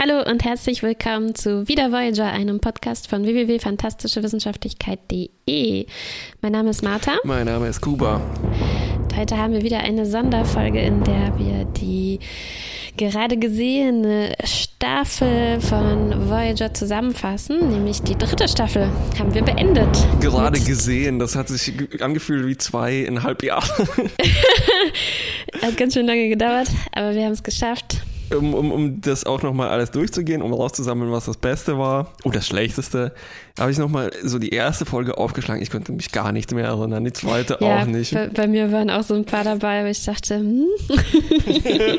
Hallo und herzlich willkommen zu Wieder Voyager, einem Podcast von www.fantastischewissenschaftlichkeit.de. Mein Name ist Martha. Mein Name ist Kuba. Heute haben wir wieder eine Sonderfolge, in der wir die gerade gesehene Staffel von Voyager zusammenfassen, nämlich die dritte Staffel haben wir beendet. Gerade gesehen, das hat sich angefühlt wie zweieinhalb Jahre. hat ganz schön lange gedauert, aber wir haben es geschafft um, um, um das auch nochmal alles durchzugehen, um rauszusammeln, was das Beste war und das Schlechteste, habe ich nochmal so die erste Folge aufgeschlagen. Ich konnte mich gar nicht mehr erinnern, die zweite ja, auch nicht. Bei, bei, mir waren auch so ein paar dabei, aber ich dachte, hm?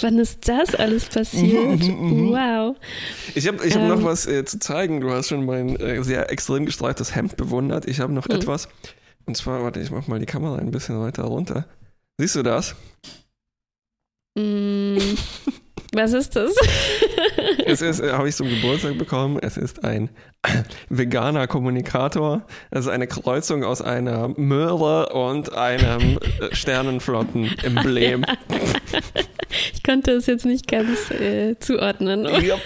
wann ist das alles passiert? wow. Ich habe ich hab ähm, noch was äh, zu zeigen. Du hast schon mein äh, sehr extrem gestreiftes Hemd bewundert. Ich habe noch mhm. etwas. Und zwar, warte, ich mache mal die Kamera ein bisschen weiter runter. Siehst du das? Mm. Was ist das? es ist, äh, habe ich zum Geburtstag bekommen. Es ist ein veganer Kommunikator. Es ist eine Kreuzung aus einer Möhre und einem äh, Sternenflotten-Emblem. Ich konnte es jetzt nicht ganz äh, zuordnen. Ja,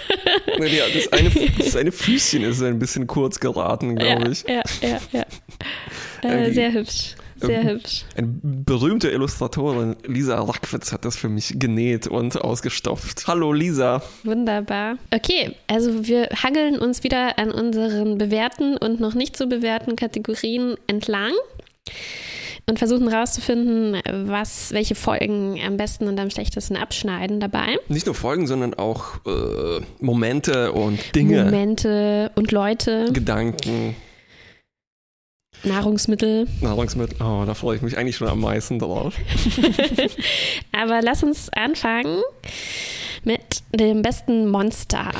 ja das, eine, das eine Füßchen ist ein bisschen kurz geraten, glaube ich. Ja, ja, ja. ja. Äh, sehr hübsch. Sehr hübsch. Eine berühmte Illustratorin, Lisa Rackwitz, hat das für mich genäht und ausgestopft. Hallo Lisa. Wunderbar. Okay, also wir hangeln uns wieder an unseren bewährten und noch nicht so bewährten Kategorien entlang und versuchen herauszufinden, was, welche Folgen am besten und am schlechtesten abschneiden dabei. Nicht nur Folgen, sondern auch äh, Momente und Dinge. Momente und Leute. Gedanken. Nahrungsmittel. Nahrungsmittel, oh, da freue ich mich eigentlich schon am meisten drauf. Aber lass uns anfangen mit dem besten Monster.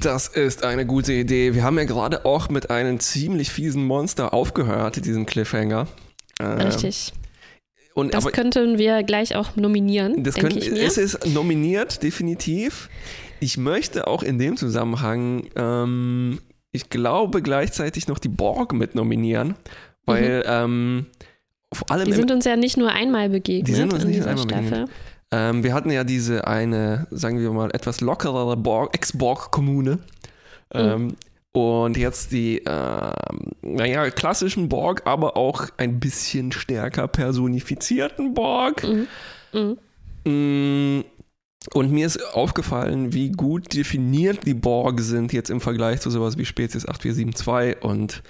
Das ist eine gute Idee. Wir haben ja gerade auch mit einem ziemlich fiesen Monster aufgehört, diesen Cliffhanger. Ähm, Richtig. Und, das aber, könnten wir gleich auch nominieren. Das können, Es ist nominiert, definitiv. Ich möchte auch in dem Zusammenhang ähm, ich glaube, gleichzeitig noch die Borg mit nominieren, weil mhm. ähm, vor allem. Die sind uns ja nicht nur einmal begegnet. Die sind uns nicht nur einmal Staffel. begegnet. Ähm, wir hatten ja diese eine, sagen wir mal, etwas lockerere Ex-Borg-Kommune. Mhm. Ähm, und jetzt die, äh, naja, klassischen Borg, aber auch ein bisschen stärker personifizierten Borg. Mhm. Mhm. Und mir ist aufgefallen, wie gut definiert die Borg sind jetzt im Vergleich zu sowas wie Spezies 8472 und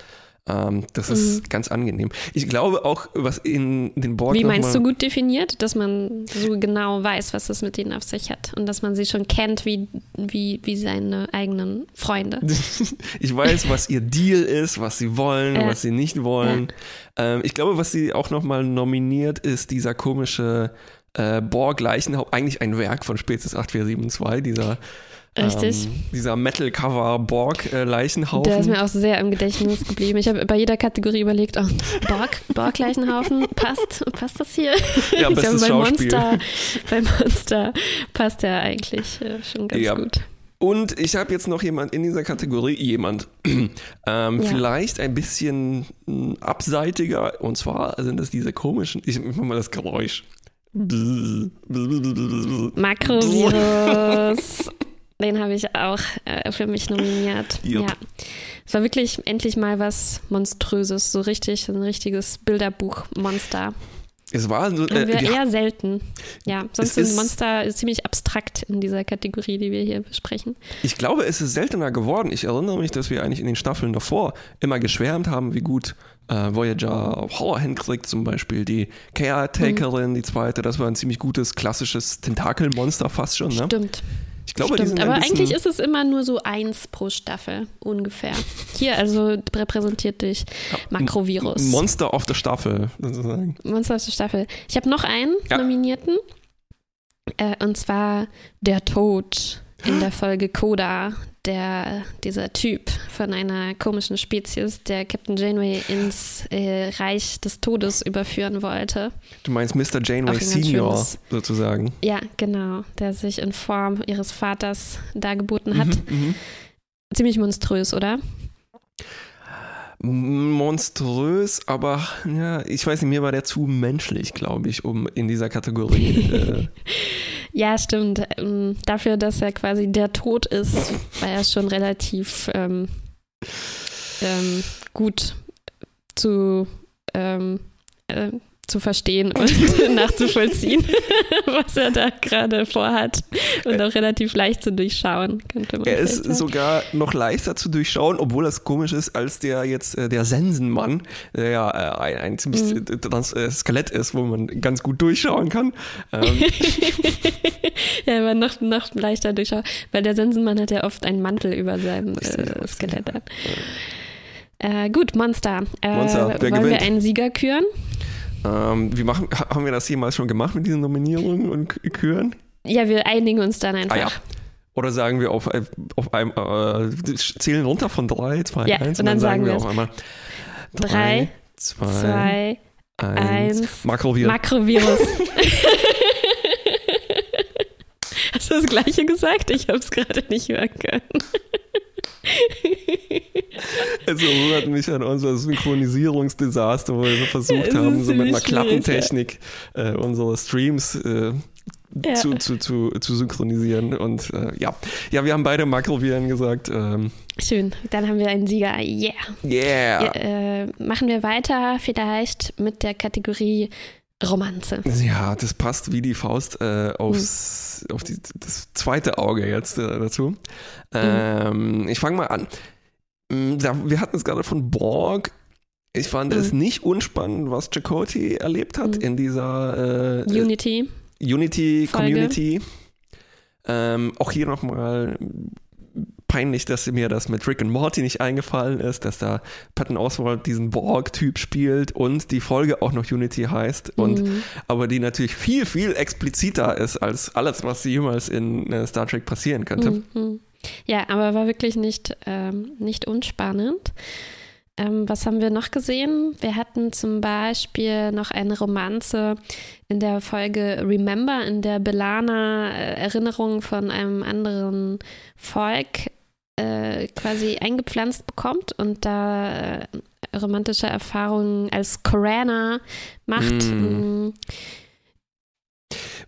ähm, das ist mhm. ganz angenehm. Ich glaube auch, was in den Borg. Wie meinst du gut definiert? Dass man so genau weiß, was es mit ihnen auf sich hat und dass man sie schon kennt wie, wie, wie seine eigenen Freunde. ich weiß, was ihr Deal ist, was sie wollen, äh, was sie nicht wollen. Ja. Ähm, ich glaube, was sie auch nochmal nominiert, ist dieser komische äh, Borg Leichenhaupt, eigentlich ein Werk von Spezies 8472, dieser Richtig. Ähm, dieser Metal-Cover Borg äh, Leichenhaufen. Der ist mir auch sehr im Gedächtnis geblieben. Ich habe bei jeder Kategorie überlegt, oh, Borg, Borg Leichenhaufen, passt, passt das hier? Ja, ich glaube, bei Monster, bei Monster passt der eigentlich äh, schon ganz ja. gut. Und ich habe jetzt noch jemand in dieser Kategorie, jemand, ähm, ja. vielleicht ein bisschen hm, abseitiger. Und zwar sind es diese komischen, ich mach mal das Geräusch. Makrovirus. Den habe ich auch äh, für mich nominiert. Yep. Ja. Es war wirklich endlich mal was Monströses, so richtig, ein richtiges Bilderbuch-Monster. Es war so, äh, wir eher selten. Ja, sonst sind Monster ziemlich abstrakt in dieser Kategorie, die wir hier besprechen. Ich glaube, es ist seltener geworden. Ich erinnere mich, dass wir eigentlich in den Staffeln davor immer geschwärmt haben, wie gut äh, Voyager Horror hinkriegt, zum Beispiel die Caretakerin, mhm. die zweite, das war ein ziemlich gutes, klassisches Tentakelmonster fast schon. Ne? Stimmt. Ich glaube, Stimmt, die sind aber eigentlich ist es immer nur so eins pro Staffel, ungefähr. Hier, also repräsentiert durch Makrovirus. Monster of the Staffel, sozusagen. Monster of the Staffel. Ich habe noch einen ja. Nominierten, äh, und zwar Der Tod in der Folge Coda, der, dieser Typ von einer komischen Spezies, der Captain Janeway ins äh, Reich des Todes überführen wollte. Du meinst Mr. Janeway Senior schönes, sozusagen? Ja, genau, der sich in Form ihres Vaters dargeboten hat. Mhm, mhm. Ziemlich monströs, oder? Monströs, aber ja, ich weiß nicht, mir war der zu menschlich, glaube ich, um in dieser Kategorie. Äh, Ja, stimmt. Ähm, dafür, dass er quasi der Tod ist, war er schon relativ ähm, ähm, gut zu ähm, äh, zu verstehen und nachzuvollziehen, was er da gerade vorhat und auch relativ leicht zu durchschauen, könnte man Er ist sagen. sogar noch leichter zu durchschauen, obwohl das komisch ist, als der jetzt äh, der Sensenmann, der ja äh, ein, ein ziemlich mhm. trans äh, Skelett ist, wo man ganz gut durchschauen kann. Ähm. ja, er war noch, noch leichter durchschauen, weil der Sensenmann hat ja oft einen Mantel über seinem äh, Skelett an. Äh, gut, Monster. Äh, Monster wollen gewinnt? wir einen Sieger küren? Ähm, wie machen, haben wir das jemals schon gemacht mit diesen Nominierungen und Küren? Ja, wir einigen uns dann einfach. Ah, ja. Oder sagen wir auf, auf einem, äh, zählen runter von 3, 2, ja, 1 und dann, dann sagen wir auch einmal 3, 2, 1. Makrovirus. Makrovirus. Hast du das gleiche gesagt? Ich habe es gerade nicht hören können. Es erinnert mich an unser Synchronisierungsdesaster, wo wir versucht haben, so mit einer Klappentechnik ja. äh, unsere Streams äh, ja. zu, zu, zu, zu synchronisieren. Und äh, ja. ja, wir haben beide Makroviren gesagt. Ähm, Schön, dann haben wir einen Sieger. Yeah. Yeah. Ja, äh, machen wir weiter vielleicht mit der Kategorie Romanze. Ja, das passt wie die Faust äh, aufs, mhm. auf die, das zweite Auge jetzt äh, dazu. Mhm. Ähm, ich fange mal an. Mm, wir hatten es gerade von Borg. Ich fand mhm. es nicht unspannend, was Chakoti erlebt hat mhm. in dieser äh, Unity. Unity Folge. Community. Ähm, auch hier nochmal peinlich, dass mir das mit Rick und Morty nicht eingefallen ist, dass da Patton Oswald diesen Borg-Typ spielt und die Folge auch noch Unity heißt und mhm. aber die natürlich viel, viel expliziter ist als alles, was jemals in äh, Star Trek passieren könnte. Mhm. Ja, aber war wirklich nicht, ähm, nicht unspannend. Ähm, was haben wir noch gesehen? Wir hatten zum Beispiel noch eine Romanze in der Folge Remember, in der Belana äh, Erinnerungen von einem anderen Volk äh, quasi eingepflanzt bekommt und da äh, romantische Erfahrungen als Korana macht. Mm.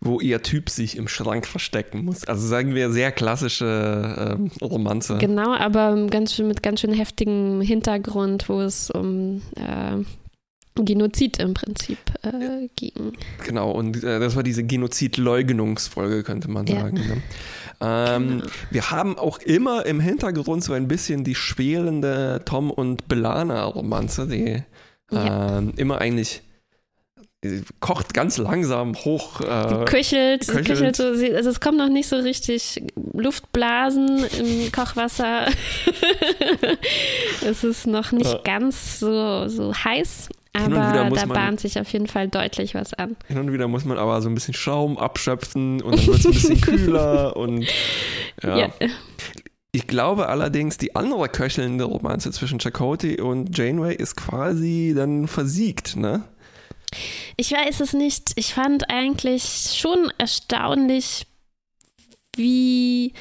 Wo ihr Typ sich im Schrank verstecken muss. Also sagen wir sehr klassische ähm, Romanze. Genau, aber ganz schön, mit ganz schön heftigem Hintergrund, wo es um äh, Genozid im Prinzip äh, ging. Genau, und äh, das war diese Genozid-Leugnungsfolge, könnte man sagen. Ja. Ne? Ähm, genau. Wir haben auch immer im Hintergrund so ein bisschen die schwelende Tom und Belana-Romanze, die ja. ähm, immer eigentlich kocht ganz langsam hoch. Äh, köchelt, köchelt. köchelt so, also es kommt noch nicht so richtig Luftblasen im Kochwasser. es ist noch nicht ja. ganz so, so heiß. Aber da man, bahnt sich auf jeden Fall deutlich was an. Hin und wieder muss man aber so ein bisschen Schaum abschöpfen und dann wird es ein bisschen kühler und ja. ja. Ich glaube allerdings, die andere köchelnde Romanze zwischen Chakotay und Janeway ist quasi dann versiegt, ne? Ich weiß es nicht. Ich fand eigentlich schon erstaunlich, wie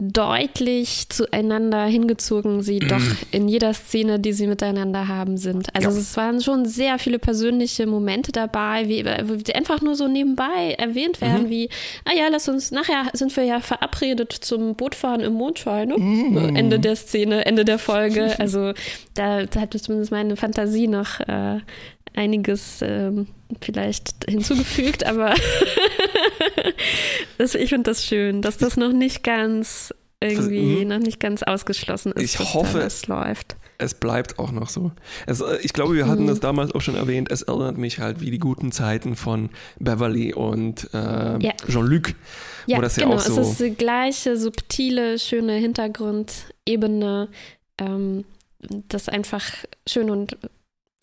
deutlich zueinander hingezogen sie doch in jeder Szene, die sie miteinander haben, sind. Also ja. es waren schon sehr viele persönliche Momente dabei, wie, die einfach nur so nebenbei erwähnt werden, mhm. wie, ah ja, lass uns, nachher sind wir ja verabredet zum Bootfahren im Mondschein, ne? Mhm. Ende der Szene, Ende der Folge. Also da, da hat zumindest meine Fantasie noch äh, einiges ähm, vielleicht hinzugefügt, aber das, ich finde das schön, dass das noch nicht ganz irgendwie mhm. noch nicht ganz ausgeschlossen ist. Ich hoffe, es läuft. Es bleibt auch noch so. Äh, ich glaube, wir hatten mhm. das damals auch schon erwähnt. Es erinnert mich halt wie die guten Zeiten von Beverly und äh, ja. Jean-Luc. Ja, das genau. Ja auch so es ist die gleiche subtile, schöne Hintergrundebene. Ähm, das einfach schön und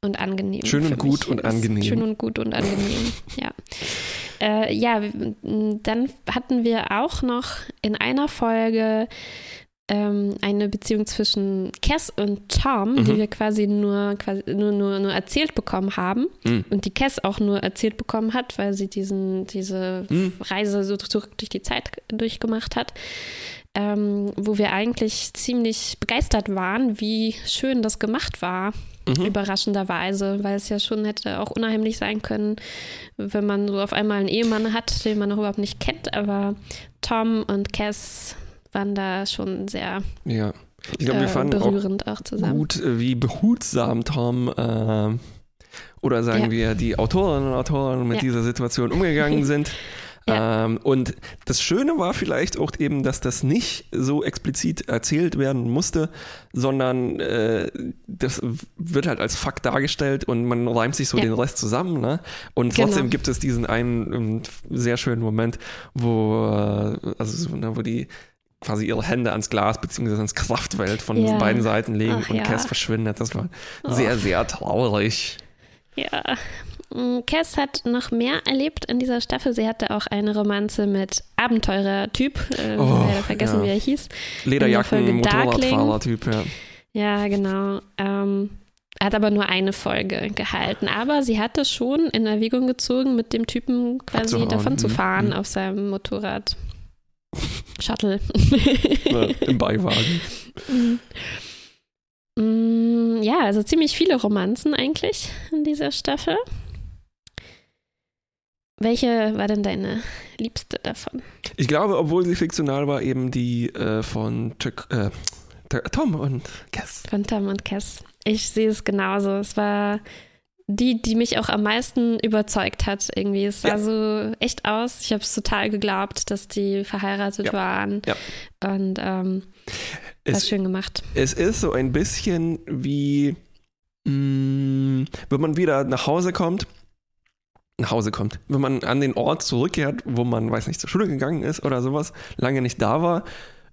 und angenehm. Schön und gut und angenehm. Schön und gut und angenehm, ja. Äh, ja, dann hatten wir auch noch in einer Folge ähm, eine Beziehung zwischen Cass und Tom, mhm. die wir quasi nur, quasi nur, nur, nur erzählt bekommen haben mhm. und die Cass auch nur erzählt bekommen hat, weil sie diesen, diese mhm. Reise so zurück durch die Zeit durchgemacht hat. Ähm, wo wir eigentlich ziemlich begeistert waren, wie schön das gemacht war Mhm. Überraschenderweise, weil es ja schon hätte auch unheimlich sein können, wenn man so auf einmal einen Ehemann hat, den man noch überhaupt nicht kennt. Aber Tom und Cass waren da schon sehr ja. ich glaub, wir äh, fanden berührend auch, auch, zusammen. Gut, äh, wie behutsam Tom äh, oder sagen ja. wir die Autorinnen und Autoren mit ja. dieser Situation umgegangen sind. Ja. Ähm, und das Schöne war vielleicht auch eben, dass das nicht so explizit erzählt werden musste, sondern äh, das wird halt als Fakt dargestellt und man reimt sich so ja. den Rest zusammen. Ne? Und genau. trotzdem gibt es diesen einen um, sehr schönen Moment, wo, äh, also, ne, wo die quasi ihre Hände ans Glas bzw. ans Kraftfeld von ja. beiden Seiten legen Ach, und Cass verschwindet. Das war oh. sehr, sehr traurig. Ja, Cass hat noch mehr erlebt in dieser Staffel. Sie hatte auch eine Romanze mit Abenteurer-Typ. Äh, oh, leider vergessen, ja. wie er hieß. Lederjacken, Motorradfahrer-Typ, ja. Ja, genau. Ähm, hat aber nur eine Folge gehalten. Aber sie hatte schon in Erwägung gezogen, mit dem Typen quasi davon zu mhm, fahren mhm. auf seinem Motorrad. Shuttle. ja, Im Beiwagen. Mhm. Mm, ja, also ziemlich viele Romanzen eigentlich in dieser Staffel. Welche war denn deine liebste davon? Ich glaube, obwohl sie fiktional war, eben die äh, von Chuck, äh, Tom und Cass. Von Tom und Cass. Ich sehe es genauso. Es war die, die mich auch am meisten überzeugt hat. Irgendwie. Es sah ja. so echt aus. Ich habe es total geglaubt, dass die verheiratet ja. waren. Ja. Und ähm, es, war schön gemacht. Es ist so ein bisschen wie, mh, mm, wenn man wieder nach Hause kommt nach Hause kommt. Wenn man an den Ort zurückkehrt, wo man, weiß nicht, zur Schule gegangen ist oder sowas, lange nicht da war.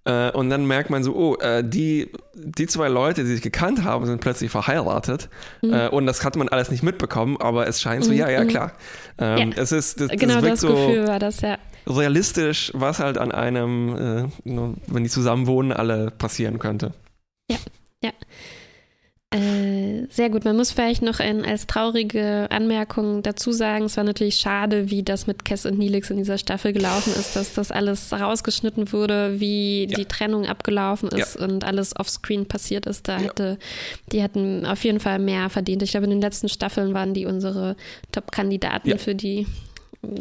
Äh, und dann merkt man so, oh, äh, die, die zwei Leute, die sich gekannt haben, sind plötzlich verheiratet. Mhm. Äh, und das hat man alles nicht mitbekommen, aber es scheint so, mhm. ja, ja, mhm. klar. Ähm, ja. Es ist, das, genau das, das so Gefühl war das, ja. Realistisch, was halt an einem, äh, wenn die zusammen wohnen, alle passieren könnte. Ja. Äh, sehr gut. Man muss vielleicht noch ein, als traurige Anmerkung dazu sagen, es war natürlich schade, wie das mit Kess und Nilix in dieser Staffel gelaufen ist, dass das alles rausgeschnitten wurde, wie ja. die Trennung abgelaufen ist ja. und alles offscreen passiert ist. Da ja. hätte, die hätten auf jeden Fall mehr verdient. Ich glaube, in den letzten Staffeln waren die unsere Top-Kandidaten für die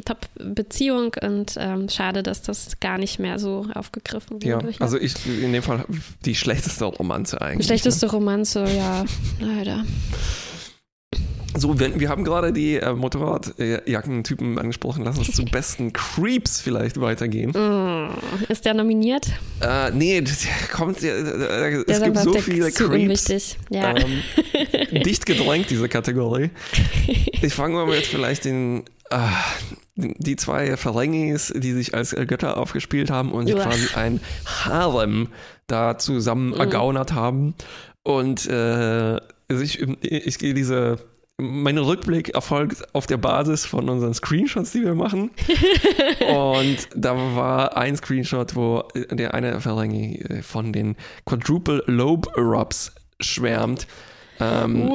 Top-Beziehung und ähm, schade, dass das gar nicht mehr so aufgegriffen wurde. Ja, also ich in dem Fall die schlechteste Romanze eigentlich. Die schlechteste ne? Romanze, ja, leider. So, wenn, wir haben gerade die äh, Motorradjackentypen angesprochen. Lass uns zu besten Creeps vielleicht weitergehen. Mm, ist der nominiert? Äh, nee, das kommt, äh, äh es gibt so viele Creeps. Unwichtig. Ja. Ähm, dicht gedrängt, diese Kategorie. Ich fange mal mit vielleicht den die zwei Ferengis, die sich als Götter aufgespielt haben und sich quasi ein Harem da zusammen mhm. ergaunert haben. Und äh, ich, ich gehe diese mein Rückblick erfolgt auf der Basis von unseren Screenshots, die wir machen. und da war ein Screenshot, wo der eine Ferengi äh, von den Quadruple Lobe Rubs schwärmt. Ähm,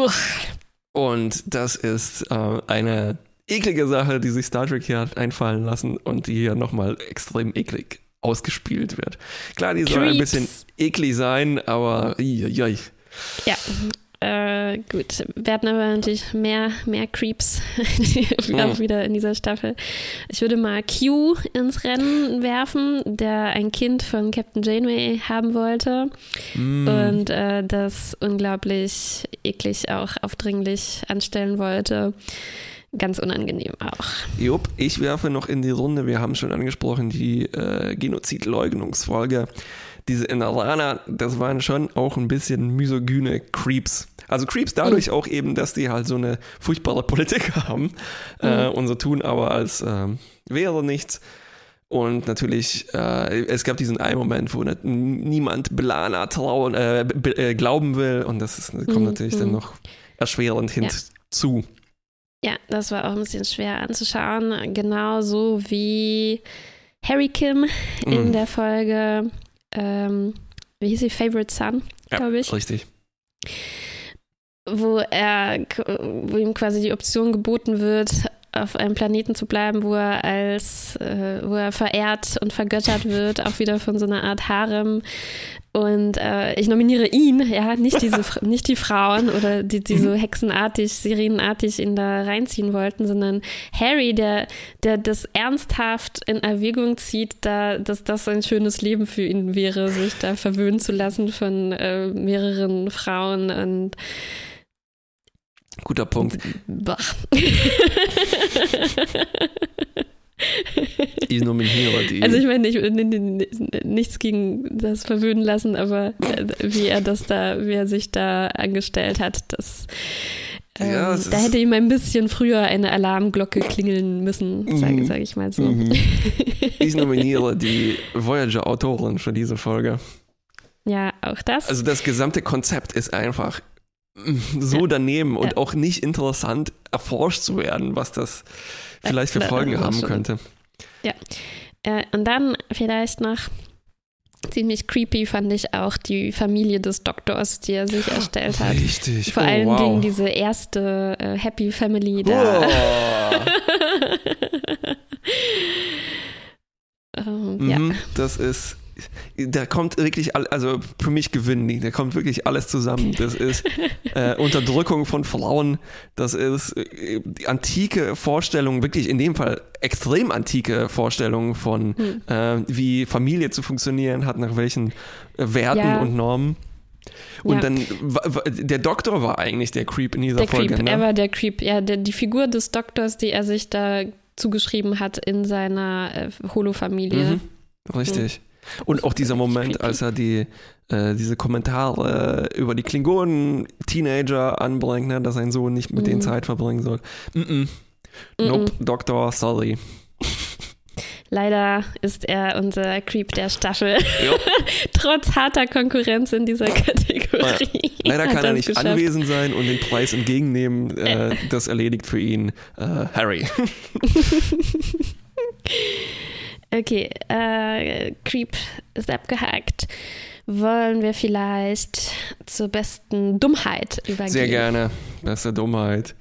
und das ist äh, eine eklige Sache, die sich Star Trek hier hat einfallen lassen und die hier nochmal extrem eklig ausgespielt wird. Klar, die soll ein bisschen eklig sein, aber ja. Ja, äh, gut. Wir hatten aber natürlich mehr, mehr Creeps auch hm. wieder in dieser Staffel. Ich würde mal Q ins Rennen werfen, der ein Kind von Captain Janeway haben wollte mm. und äh, das unglaublich eklig auch aufdringlich anstellen wollte ganz unangenehm auch. Jupp, ich werfe noch in die Runde, wir haben schon angesprochen, die äh, Genozidleugnungsfolge. Diese Inarana, das waren schon auch ein bisschen misogyne Creeps. Also Creeps dadurch mhm. auch eben, dass die halt so eine furchtbare Politik haben äh, mhm. und so tun, aber als äh, wäre nichts. Und natürlich, äh, es gab diesen einen Moment, wo niemand Belana trauen, äh, äh, glauben will. Und das ist, kommt mhm. natürlich dann mhm. noch erschwerend hinzu. Ja. Ja, das war auch ein bisschen schwer anzuschauen. Genauso wie Harry Kim in mm. der Folge, ähm, wie hieß sie, Favorite Son, ja, glaube ich. Richtig. Wo er, wo ihm quasi die Option geboten wird, auf einem Planeten zu bleiben, wo er als, äh, wo er verehrt und vergöttert wird, auch wieder von so einer Art Harem. Und äh, ich nominiere ihn, ja, nicht diese, nicht die Frauen oder die, die so mhm. hexenartig, sirenenartig ihn da reinziehen wollten, sondern Harry, der, der das ernsthaft in Erwägung zieht, da, dass das ein schönes Leben für ihn wäre, sich da verwöhnen zu lassen von äh, mehreren Frauen und Guter Punkt. ich nominiere die. Also ich meine, ich, nichts gegen das verwöhnen lassen, aber äh, wie er das da, wie er sich da angestellt hat, das ähm, ja, da hätte ihm ein bisschen früher eine Alarmglocke klingeln müssen, sage mhm. sag ich mal so. Mhm. Ich nominiere die Voyager-Autorin für diese Folge. Ja, auch das. Also das gesamte Konzept ist einfach so daneben und auch nicht interessant erforscht zu werden, was das vielleicht für Folgen haben könnte. Ja. Äh, und dann vielleicht noch ziemlich creepy fand ich auch die Familie des Doktors, die er sich erstellt hat. Richtig. Vor oh, allen wow. Dingen diese erste äh, Happy Family da. Oh. ja. Mhm, das ist da kommt wirklich, all, also für mich gewinnen da kommt wirklich alles zusammen. Das ist äh, Unterdrückung von Frauen, das ist äh, die antike Vorstellung, wirklich in dem Fall extrem antike Vorstellung von, hm. äh, wie Familie zu funktionieren hat, nach welchen äh, Werten ja. und Normen. Und ja. dann, der Doktor war eigentlich der Creep in dieser der Folge. Creep, ne? er war der Creep, ja, der, die Figur des Doktors, die er sich da zugeschrieben hat in seiner äh, Holo-Familie. Mhm. Richtig. Und auch dieser Moment, als er die, äh, diese Kommentare über die Klingonen-Teenager anbringt, ne, dass sein Sohn nicht mit mhm. denen Zeit verbringen soll. Mm -mm. Nope, mhm. Doktor, sorry. Leider ist er unser Creep der Staffel. Trotz harter Konkurrenz in dieser Kategorie. Leider kann er nicht geschafft. anwesend sein und den Preis entgegennehmen. Äh, das erledigt für ihn äh, Harry. Okay, äh, Creep ist abgehakt. Wollen wir vielleicht zur besten Dummheit übergehen? Sehr gerne. Beste Dummheit.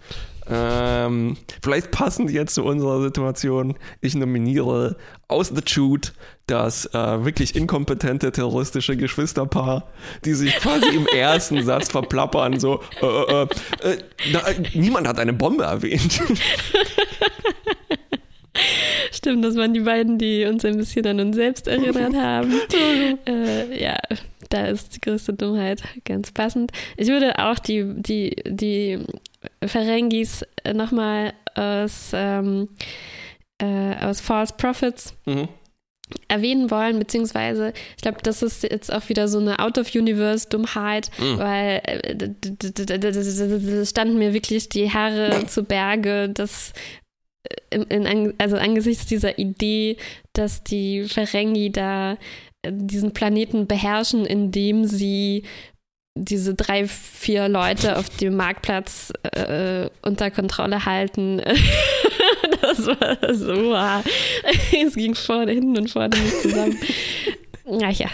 Ähm, vielleicht passend jetzt zu unserer Situation. Ich nominiere aus The Shoot das äh, wirklich inkompetente terroristische Geschwisterpaar, die sich quasi im ersten Satz verplappern, so, äh, äh, äh na, niemand hat eine Bombe erwähnt. Stimmt, das waren die beiden, die uns ein bisschen an uns selbst erinnert haben. äh, ja, da ist die größte Dummheit ganz passend. Ich würde auch die, die, die Ferengis nochmal aus, ähm, äh, aus False Prophets mhm. erwähnen wollen, beziehungsweise ich glaube, das ist jetzt auch wieder so eine Out-of-Universe-Dummheit, mhm. weil äh, standen mir wirklich die Haare zu Berge, dass in, in, also angesichts dieser Idee, dass die Ferengi da äh, diesen Planeten beherrschen, indem sie diese drei, vier Leute auf dem Marktplatz äh, unter Kontrolle halten. das war so. es ging vorne, hinten und vorne nicht zusammen. Ja, ja.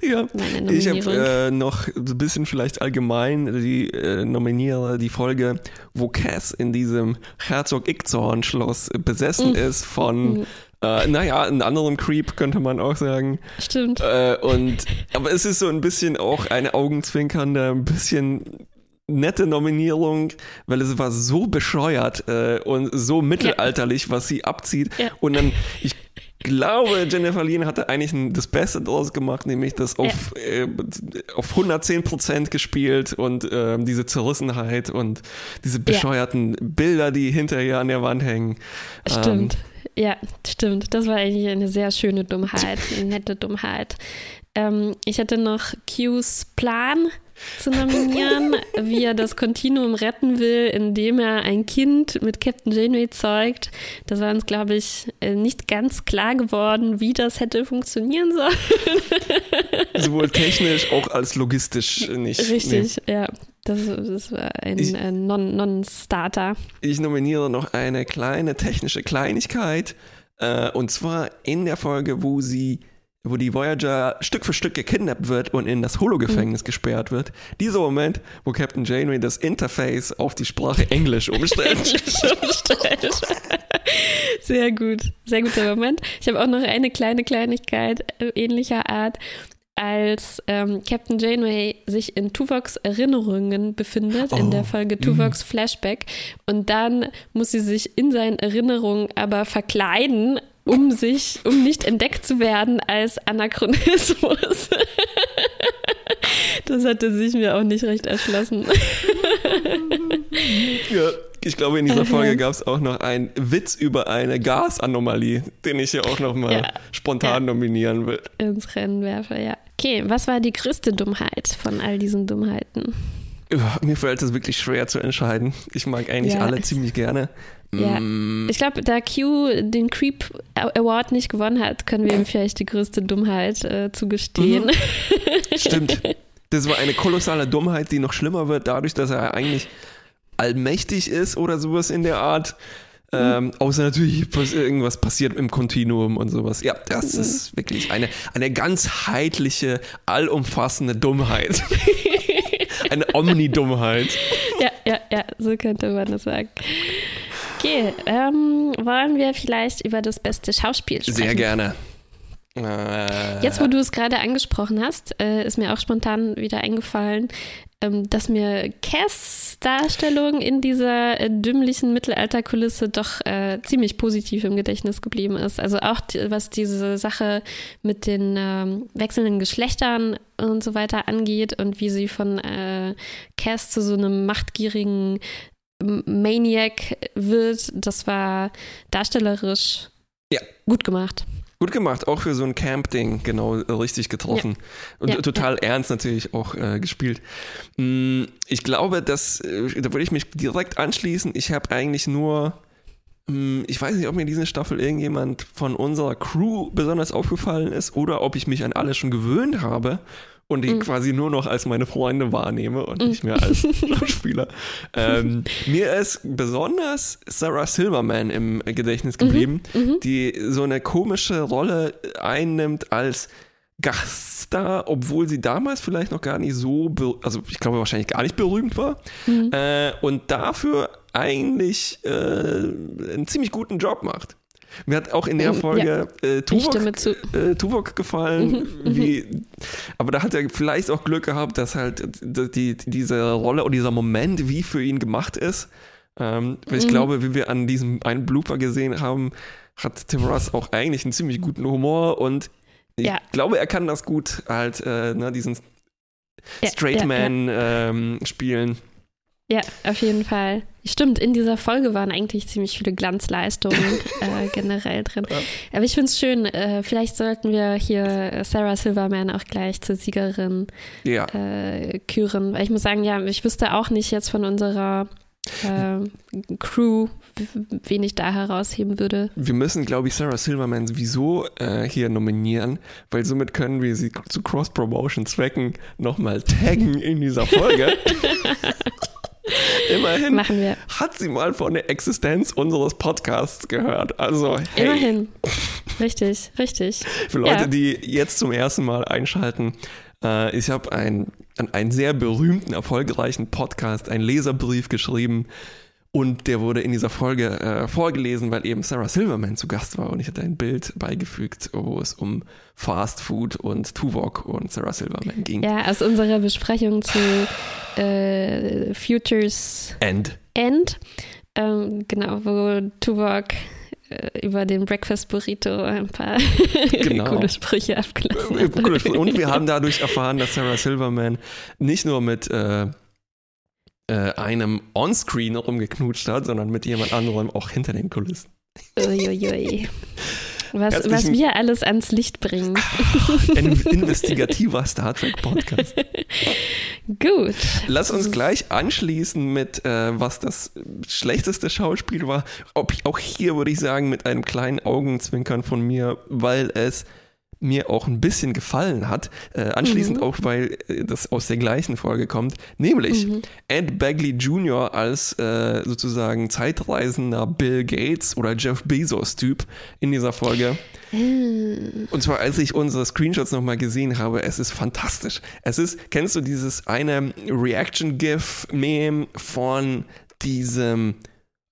Ja, ich habe äh, noch ein bisschen vielleicht allgemein die äh, nominiere die Folge, wo Cass in diesem Herzog Ickzorn Schloss besessen mm. ist von mm. äh, naja, einen anderen Creep könnte man auch sagen. Stimmt. Äh, und aber es ist so ein bisschen auch eine augenzwinkernde, ein bisschen nette Nominierung, weil es war so bescheuert äh, und so mittelalterlich, ja. was sie abzieht. Ja. Und dann, ich glaube, Jennifer Lean hatte eigentlich das Beste draus gemacht, nämlich das auf, ja. äh, auf 110 Prozent gespielt und äh, diese Zerrissenheit und diese bescheuerten ja. Bilder, die hinterher an der Wand hängen. Stimmt. Ähm, ja, stimmt. Das war eigentlich eine sehr schöne Dummheit, eine nette Dummheit. Ähm, ich hatte noch Q's Plan zu nominieren, wie er das Kontinuum retten will, indem er ein Kind mit Captain Janeway zeugt. Das war uns, glaube ich, äh, nicht ganz klar geworden, wie das hätte funktionieren sollen. Sowohl technisch auch als logistisch nicht. Richtig, nee. ja. Das, das, war ein, ich, ein Non-Starter. ich nominiere noch eine kleine technische Kleinigkeit. Äh, und zwar in der Folge, wo sie wo die Voyager Stück für Stück gekidnappt wird und in das Holo-Gefängnis mhm. gesperrt wird. Dieser Moment, wo Captain Janeway das Interface auf die Sprache Englisch umstellt. umstellt. Sehr gut, sehr guter Moment. Ich habe auch noch eine kleine Kleinigkeit äh, ähnlicher Art als ähm, Captain Janeway sich in Tuvoks Erinnerungen befindet, oh. in der oh. Folge mhm. Tuvoks Flashback. Und dann muss sie sich in seinen Erinnerungen aber verkleiden, um sich, um nicht entdeckt zu werden als Anachronismus. das hatte sich mir auch nicht recht erschlossen. ja, ich glaube, in dieser Folge gab es auch noch einen Witz über eine Gasanomalie, den ich ja auch noch mal ja. spontan ja. nominieren will. Ins Rennen werfe, ja. Okay, was war die größte Dummheit von all diesen Dummheiten? Mir fällt es wirklich schwer zu entscheiden. Ich mag eigentlich ja. alle ziemlich gerne. Ja. Mm. Ich glaube, da Q den Creep Award nicht gewonnen hat, können wir ihm vielleicht die größte Dummheit äh, zugestehen. Mhm. Stimmt. Das war eine kolossale Dummheit, die noch schlimmer wird, dadurch, dass er eigentlich allmächtig ist oder sowas in der Art. Ähm, mhm. außer natürlich irgendwas passiert im Kontinuum und sowas. Ja, das mhm. ist wirklich eine, eine ganzheitliche, allumfassende Dummheit. eine Omni-Dummheit. Ja, ja, ja, so könnte man das sagen. Okay, ähm, wollen wir vielleicht über das beste Schauspiel sprechen? Sehr gerne. Jetzt, wo du es gerade angesprochen hast, äh, ist mir auch spontan wieder eingefallen, ähm, dass mir Cass Darstellung in dieser äh, dümmlichen Mittelalterkulisse doch äh, ziemlich positiv im Gedächtnis geblieben ist. Also auch die, was diese Sache mit den ähm, wechselnden Geschlechtern und so weiter angeht und wie sie von äh, Cass zu so einem machtgierigen Maniac wird, das war darstellerisch ja. gut gemacht. Gut gemacht, auch für so ein Camp-Ding, genau richtig getroffen. Ja. Und ja, total ja. ernst natürlich auch äh, gespielt. Mm, ich glaube, dass, äh, da würde ich mich direkt anschließen. Ich habe eigentlich nur, mm, ich weiß nicht, ob mir diese Staffel irgendjemand von unserer Crew besonders aufgefallen ist oder ob ich mich an alle schon gewöhnt habe und die mhm. quasi nur noch als meine Freunde wahrnehme und mhm. nicht mehr als Schauspieler. ähm, mir ist besonders Sarah Silverman im Gedächtnis mhm. geblieben, mhm. die so eine komische Rolle einnimmt als Gaststar, obwohl sie damals vielleicht noch gar nicht so, also ich glaube wahrscheinlich gar nicht berühmt war mhm. äh, und dafür eigentlich äh, einen ziemlich guten Job macht. Mir hat auch in der oh, Folge ja. äh, Tuvok, äh, Tuvok gefallen, mhm, wie, aber da hat er vielleicht auch Glück gehabt, dass halt die, diese Rolle oder dieser Moment wie für ihn gemacht ist. Ähm, weil ich mhm. glaube, wie wir an diesem einen Blooper gesehen haben, hat Tim Russ auch eigentlich einen ziemlich guten Humor und ich ja. glaube, er kann das gut halt, äh, ne, diesen Straight Man ähm, spielen. Ja, auf jeden Fall. Stimmt, in dieser Folge waren eigentlich ziemlich viele Glanzleistungen äh, generell drin. Ja. Aber ich finde es schön, äh, vielleicht sollten wir hier Sarah Silverman auch gleich zur Siegerin ja. äh, küren. Weil ich muss sagen, ja, ich wüsste auch nicht jetzt von unserer äh, Crew, wen ich da herausheben würde. Wir müssen, glaube ich, Sarah Silverman sowieso äh, hier nominieren, weil somit können wir sie zu Cross-Promotion-Zwecken nochmal taggen in dieser Folge. Immerhin Machen wir. hat sie mal von der Existenz unseres Podcasts gehört. Also, hey. Immerhin. Richtig, richtig. Für Leute, ja. die jetzt zum ersten Mal einschalten, äh, ich habe einen, einen sehr berühmten, erfolgreichen Podcast, einen Leserbrief geschrieben und der wurde in dieser Folge äh, vorgelesen, weil eben Sarah Silverman zu Gast war und ich hatte ein Bild beigefügt, wo es um Fast Food und Tuvok und Sarah Silverman ging. Ja, aus unserer Besprechung zu äh, Futures End. End. Ähm, genau, wo Tuvok äh, über den Breakfast Burrito ein paar genau. coole Sprüche abgelassen hat. Und wir haben dadurch erfahren, dass Sarah Silverman nicht nur mit äh, äh, einem Onscreen rumgeknutscht hat, sondern mit jemand anderem auch hinter den Kulissen. Uiuiui. Was, was wir alles ans Licht bringen. Ein investigativer Star Trek Podcast. Gut. Lass uns gleich anschließen mit, äh, was das schlechteste Schauspiel war. Ob, auch hier würde ich sagen, mit einem kleinen Augenzwinkern von mir, weil es mir auch ein bisschen gefallen hat. Äh, anschließend mhm. auch, weil äh, das aus der gleichen Folge kommt, nämlich mhm. Ed Bagley Jr. als äh, sozusagen zeitreisender Bill Gates oder Jeff Bezos-Typ in dieser Folge. Mhm. Und zwar, als ich unsere Screenshots nochmal gesehen habe, es ist fantastisch. Es ist, kennst du dieses eine Reaction-GIF-Meme von diesem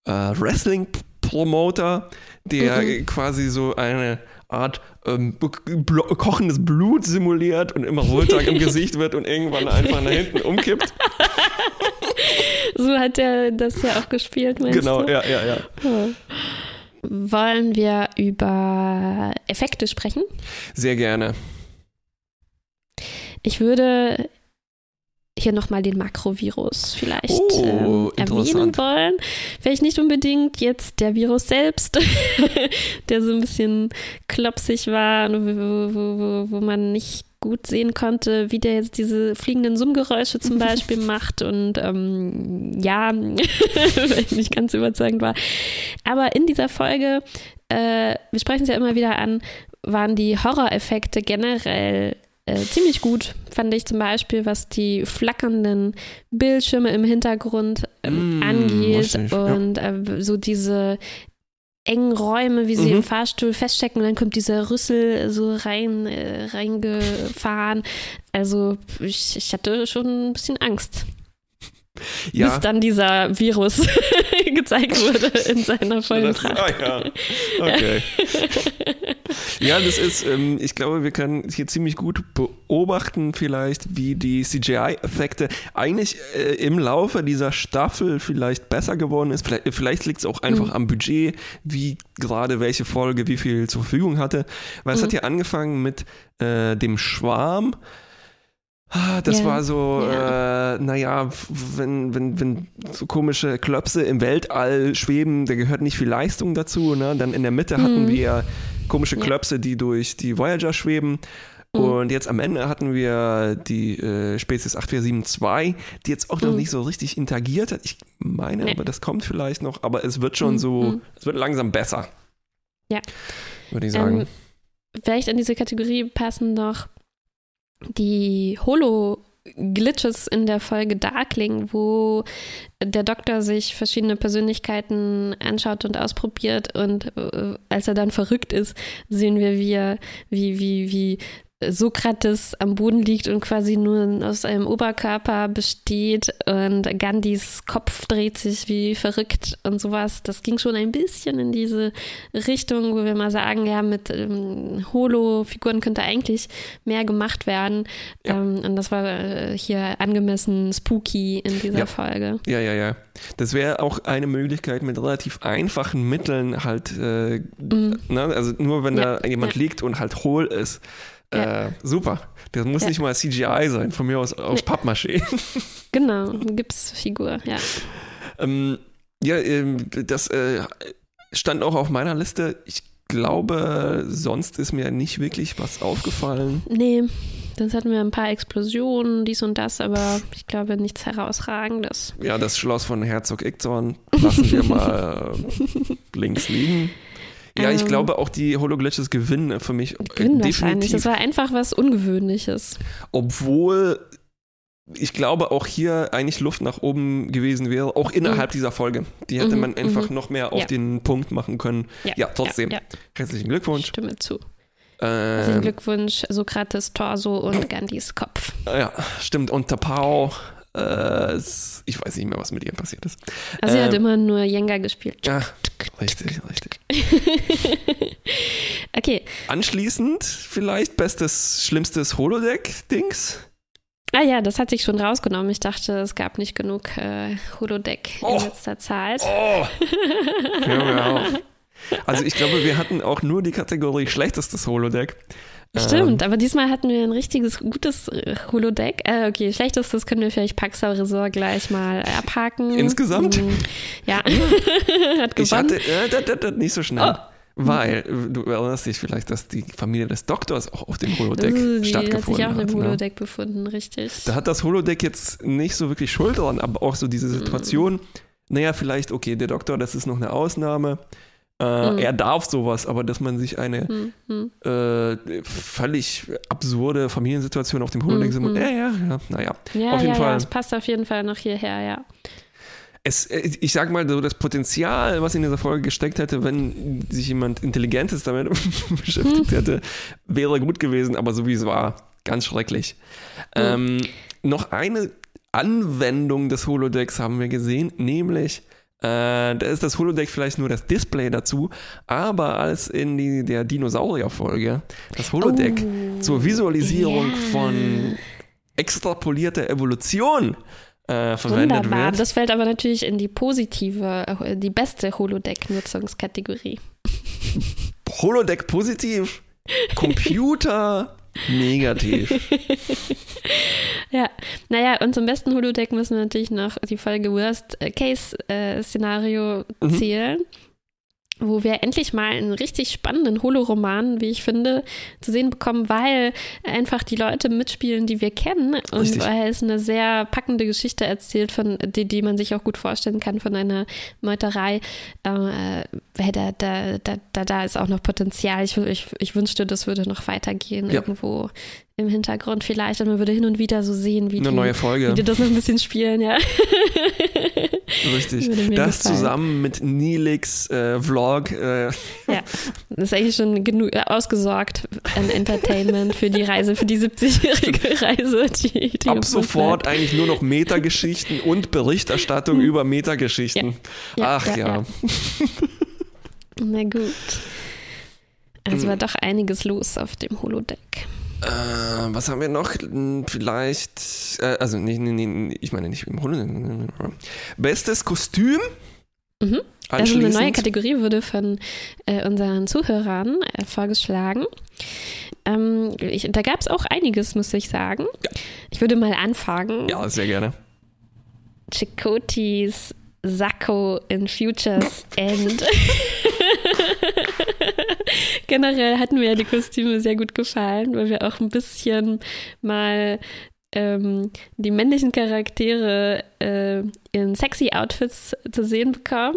äh, Wrestling-Promoter, der mhm. quasi so eine Art ähm, kochendes Blut simuliert und immer Wohltag im Gesicht wird und irgendwann einfach nach hinten umkippt. So hat er das ja auch gespielt, meinst genau, du? Genau, ja, ja, ja. Oh. Wollen wir über Effekte sprechen? Sehr gerne. Ich würde hier nochmal den Makrovirus vielleicht oh, ähm, erwähnen wollen. Vielleicht nicht unbedingt jetzt der Virus selbst, der so ein bisschen klopsig war, wo, wo, wo, wo man nicht gut sehen konnte, wie der jetzt diese fliegenden Summgeräusche zum Beispiel macht und ähm, ja, nicht ganz überzeugend war. Aber in dieser Folge, äh, wir sprechen es ja immer wieder an, waren die Horroreffekte generell äh, ziemlich gut, fand ich zum Beispiel, was die flackernden Bildschirme im Hintergrund ähm, mm, angeht und ja. äh, so diese engen Räume, wie sie mhm. im Fahrstuhl feststecken und dann kommt dieser Rüssel so rein äh, reingefahren. Also ich, ich hatte schon ein bisschen Angst. Ja. Bis dann dieser Virus gezeigt wurde in seiner vollen das, Pracht. Ah, ja. Okay. ja, das ist, ähm, ich glaube, wir können hier ziemlich gut beobachten, vielleicht, wie die CGI-Effekte eigentlich äh, im Laufe dieser Staffel vielleicht besser geworden ist. Vielleicht, vielleicht liegt es auch einfach mhm. am Budget, wie gerade welche Folge wie viel zur Verfügung hatte. Weil es mhm. hat ja angefangen mit äh, dem Schwarm. Ah, das ja. war so, äh, naja, wenn, wenn, wenn so komische Klöpse im Weltall schweben, da gehört nicht viel Leistung dazu. Ne? Dann in der Mitte hatten mhm. wir komische Klöpse, die durch die Voyager schweben. Mhm. Und jetzt am Ende hatten wir die äh, Spezies 8472, die jetzt auch mhm. noch nicht so richtig interagiert hat. Ich meine, nee. aber das kommt vielleicht noch, aber es wird schon mhm. so, mhm. es wird langsam besser. Ja. Würde ich sagen. Ähm, vielleicht in diese Kategorie passen noch die Holo Glitches in der Folge Darkling, wo der Doktor sich verschiedene Persönlichkeiten anschaut und ausprobiert und äh, als er dann verrückt ist, sehen wir, wie, er, wie, wie, wie Sokrates am Boden liegt und quasi nur aus einem Oberkörper besteht und Gandhis Kopf dreht sich wie verrückt und sowas. Das ging schon ein bisschen in diese Richtung, wo wir mal sagen, ja, mit ähm, Holo-Figuren könnte eigentlich mehr gemacht werden. Ja. Ähm, und das war äh, hier angemessen spooky in dieser ja. Folge. Ja, ja, ja. Das wäre auch eine Möglichkeit mit relativ einfachen Mitteln halt, äh, mhm. ne? also nur wenn ja. da jemand liegt und halt hohl ist ja. Äh, super. Das muss ja. nicht mal CGI sein, von mir aus aus nee. Pappmaché. Genau, Gipsfigur, ja. ähm, ja, ähm, das äh, stand auch auf meiner Liste. Ich glaube, sonst ist mir nicht wirklich was aufgefallen. Nee, sonst hatten wir ein paar Explosionen, dies und das, aber ich glaube nichts herausragendes. Ja, das Schloss von Herzog Ickzorn lassen wir mal links liegen. Ja, ich ähm, glaube auch die Hologlitches gewinnen für mich. Gewinnen definitiv. wahrscheinlich. Das war einfach was Ungewöhnliches. Obwohl ich glaube auch hier eigentlich Luft nach oben gewesen wäre, auch innerhalb mhm. dieser Folge. Die hätte mhm, man einfach mhm. noch mehr auf ja. den Punkt machen können. Ja, ja trotzdem. Ja, Herzlichen Glückwunsch. Stimme zu. Herzlichen ähm, Glückwunsch, Sokrates Torso und Gandhis Kopf. Ja, stimmt. Und Tapao äh, ich weiß nicht mehr, was mit ihr passiert ist. Also, sie hat ähm, immer nur Jenga gespielt. Ja, richtig, richtig. okay. Anschließend vielleicht bestes, schlimmstes Holodeck-Dings. Ah ja, das hat sich schon rausgenommen. Ich dachte, es gab nicht genug äh, Holodeck oh. in letzter Zeit. Oh. Hör mir auf. Also ich glaube, wir hatten auch nur die Kategorie schlechtestes Holodeck. Stimmt, ähm, aber diesmal hatten wir ein richtiges, gutes äh, Holodeck. Äh, okay, schlechtestes können wir vielleicht Paxa Resort gleich mal abhaken. Insgesamt? Hm, ja, hat gewonnen. Ich hatte, äh, das, das, das, nicht so schnell. Oh. Weil, du erinnerst dich vielleicht, dass die Familie des Doktors auch auf dem Holodeck uh, stattgefunden hat. Die hat sich auch im ne? Holodeck ne? befunden, richtig. Da hat das Holodeck jetzt nicht so wirklich Schuld dran, aber auch so diese Situation, mm. naja, vielleicht, okay, der Doktor, das ist noch eine Ausnahme, Äh, mhm. Er darf sowas, aber dass man sich eine mhm. äh, völlig absurde Familiensituation auf dem Holodeck mhm. ja, ja, ja, naja. Ja, auf jeden ja, Fall. Ja, es passt auf jeden Fall noch hierher, ja. Es, äh, ich sag mal, so das Potenzial, was in dieser Folge gesteckt hätte, wenn sich jemand Intelligentes damit beschäftigt hätte, wäre gut gewesen, aber so wie es war, ganz schrecklich. Mhm. Ähm, noch eine Anwendung des Holodecks haben wir gesehen, nämlich äh, da ist das Holodeck vielleicht nur das Display dazu, aber als in die, der Dinosaurier-Folge das Holodeck oh, zur Visualisierung yeah. von extrapolierter Evolution äh, verwendet Wunderbar. wird. Das fällt aber natürlich in die positive, äh, die beste Holodeck-Nutzungskategorie. Holodeck positiv, Computer negativ. ja, naja, und zum besten Holodeck müssen wir natürlich noch die Folge Worst Case äh, Szenario mhm. Wo wir endlich mal einen richtig spannenden Holoroman, wie ich finde, zu sehen bekommen, weil einfach die Leute mitspielen, die wir kennen und richtig. weil es eine sehr packende Geschichte erzählt, von die, die man sich auch gut vorstellen kann von einer Meuterei. Äh, da, da, da, da ist auch noch Potenzial. Ich, ich, ich wünschte, das würde noch weitergehen ja. irgendwo im Hintergrund vielleicht und man würde hin und wieder so sehen, wie, Eine die, neue Folge. wie die das noch ein bisschen spielen, ja. Richtig. Das gefallen. zusammen mit Nilix äh, Vlog. Äh. Ja, das ist eigentlich schon genug äh, ausgesorgt an Entertainment für die Reise, für die 70-jährige Reise. Die, die Ab sofort bleibt. eigentlich nur noch Metageschichten und Berichterstattung über Metageschichten. Ja. Ach ja. ja. Na gut. Also war doch einiges los auf dem Holodeck. Äh, was haben wir noch? Vielleicht, äh, also nee, nee, nee, ich meine nicht im Hunde. Bestes Kostüm? Mhm. Also eine neue Kategorie wurde von äh, unseren Zuhörern äh, vorgeschlagen. Ähm, ich, da gab es auch einiges, muss ich sagen. Ja. Ich würde mal anfangen. Ja, sehr gerne. Chicotis Sakko in Futures End. Generell hatten mir ja die Kostüme sehr gut gefallen, weil wir auch ein bisschen mal ähm, die männlichen Charaktere äh, in sexy Outfits zu sehen bekommen.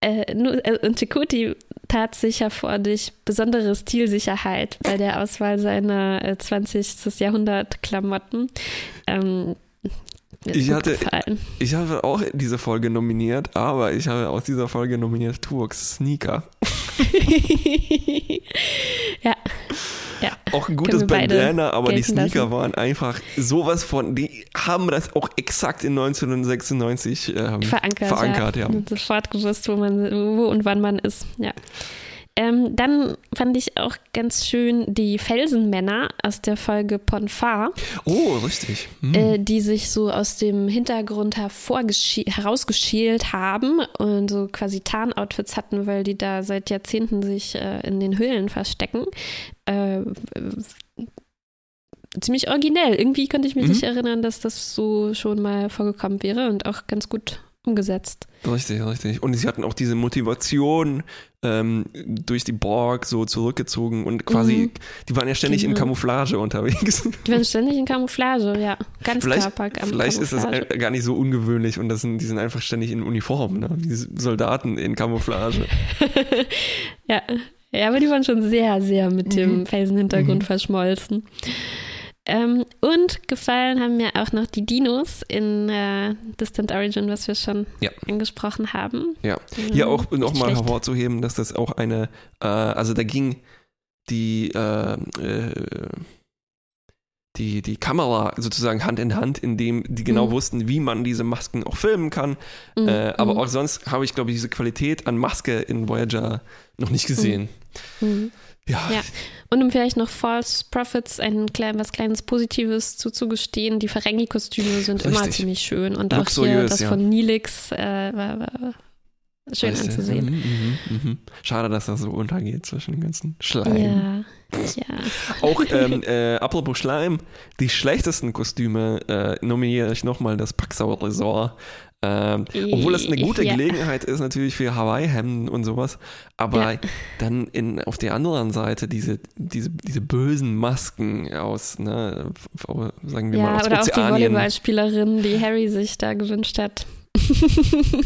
Äh, nur, äh, und Chikuti tat sich hervor durch besondere Stilsicherheit bei der Auswahl seiner äh, 20. Jahrhundert-Klamotten. Ähm, ich hatte, ich habe auch diese Folge nominiert, aber ich habe aus dieser Folge nominiert Tuvox Sneaker. ja. Ja, auch ein gutes Bandana, aber die Sneaker lassen. waren einfach sowas von, die haben das auch exakt in 1996 ähm, verankert. verankert ja. ja. Sofort gewusst, wo man, wo und wann man ist. Ja. Ähm, dann fand ich auch ganz schön die Felsenmänner aus der Folge Ponfar. Oh, richtig. Hm. Äh, die sich so aus dem Hintergrund herausgeschält haben und so quasi Tarnoutfits hatten, weil die da seit Jahrzehnten sich äh, in den Höhlen verstecken. Äh, ziemlich originell. Irgendwie könnte ich mich mhm. nicht erinnern, dass das so schon mal vorgekommen wäre und auch ganz gut umgesetzt. Richtig, richtig. Und sie hatten auch diese Motivation ähm, durch die Borg so zurückgezogen und quasi, mhm. die waren ja ständig genau. in Camouflage unterwegs. Die waren ständig in Camouflage, ja. Ganz vielleicht, Vielleicht ist das gar nicht so ungewöhnlich und das sind, die sind einfach ständig in Uniform, ne? Wie Soldaten in Camouflage. ja. ja, aber die waren schon sehr, sehr mit mhm. dem Felsenhintergrund mhm. verschmolzen. Ähm, und gefallen haben mir auch noch die Dinos in äh, Distant Origin, was wir schon ja. angesprochen haben. Ja, hier auch nochmal hervorzuheben, dass das auch eine, äh, also da ging die, äh, äh, die, die Kamera sozusagen Hand in Hand, indem die genau mhm. wussten, wie man diese Masken auch filmen kann. Mhm. Äh, aber mhm. auch sonst habe ich, glaube ich, diese Qualität an Maske in Voyager noch nicht gesehen. Mhm. Mhm. Ja. ja. Und um vielleicht noch False Prophets ein klein, was kleines Positives zuzugestehen, die Ferengi-Kostüme sind Richtig. immer ziemlich schön. Und auch hier das ja. von Nilix äh, war, war schön weißt anzusehen. Mhm, mh, mh. Schade, dass das so untergeht zwischen den ganzen Schleim. Ja. Ja. Auch ähm, äh, apropos Schleim, die schlechtesten Kostüme äh, nominiere ich nochmal das Paxau Resort. Ähm, obwohl das eine gute ja. Gelegenheit ist, natürlich für Hawaii-Hemden und sowas. Aber ja. dann in, auf der anderen Seite diese, diese, diese bösen Masken aus, ne, sagen wir ja, mal, aus oder Ozeanien. auch die Volleyballspielerin, die Harry sich da gewünscht hat.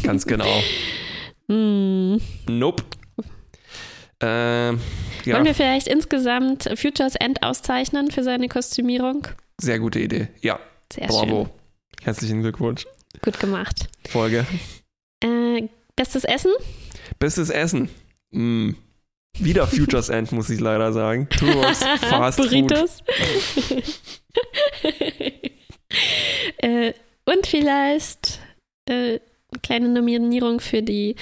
Ganz genau. mm. Nope. Ähm, ja. Wollen wir vielleicht insgesamt Futures End auszeichnen für seine Kostümierung? Sehr gute Idee. Ja. Sehr Bravo. schön. Herzlichen Glückwunsch. Gut gemacht. Folge. Äh, bestes Essen? Bestes Essen. Mm. Wieder Futures End, muss ich leider sagen. Turbox Fast Food. Burritos. äh, und vielleicht äh, kleine Nominierung für die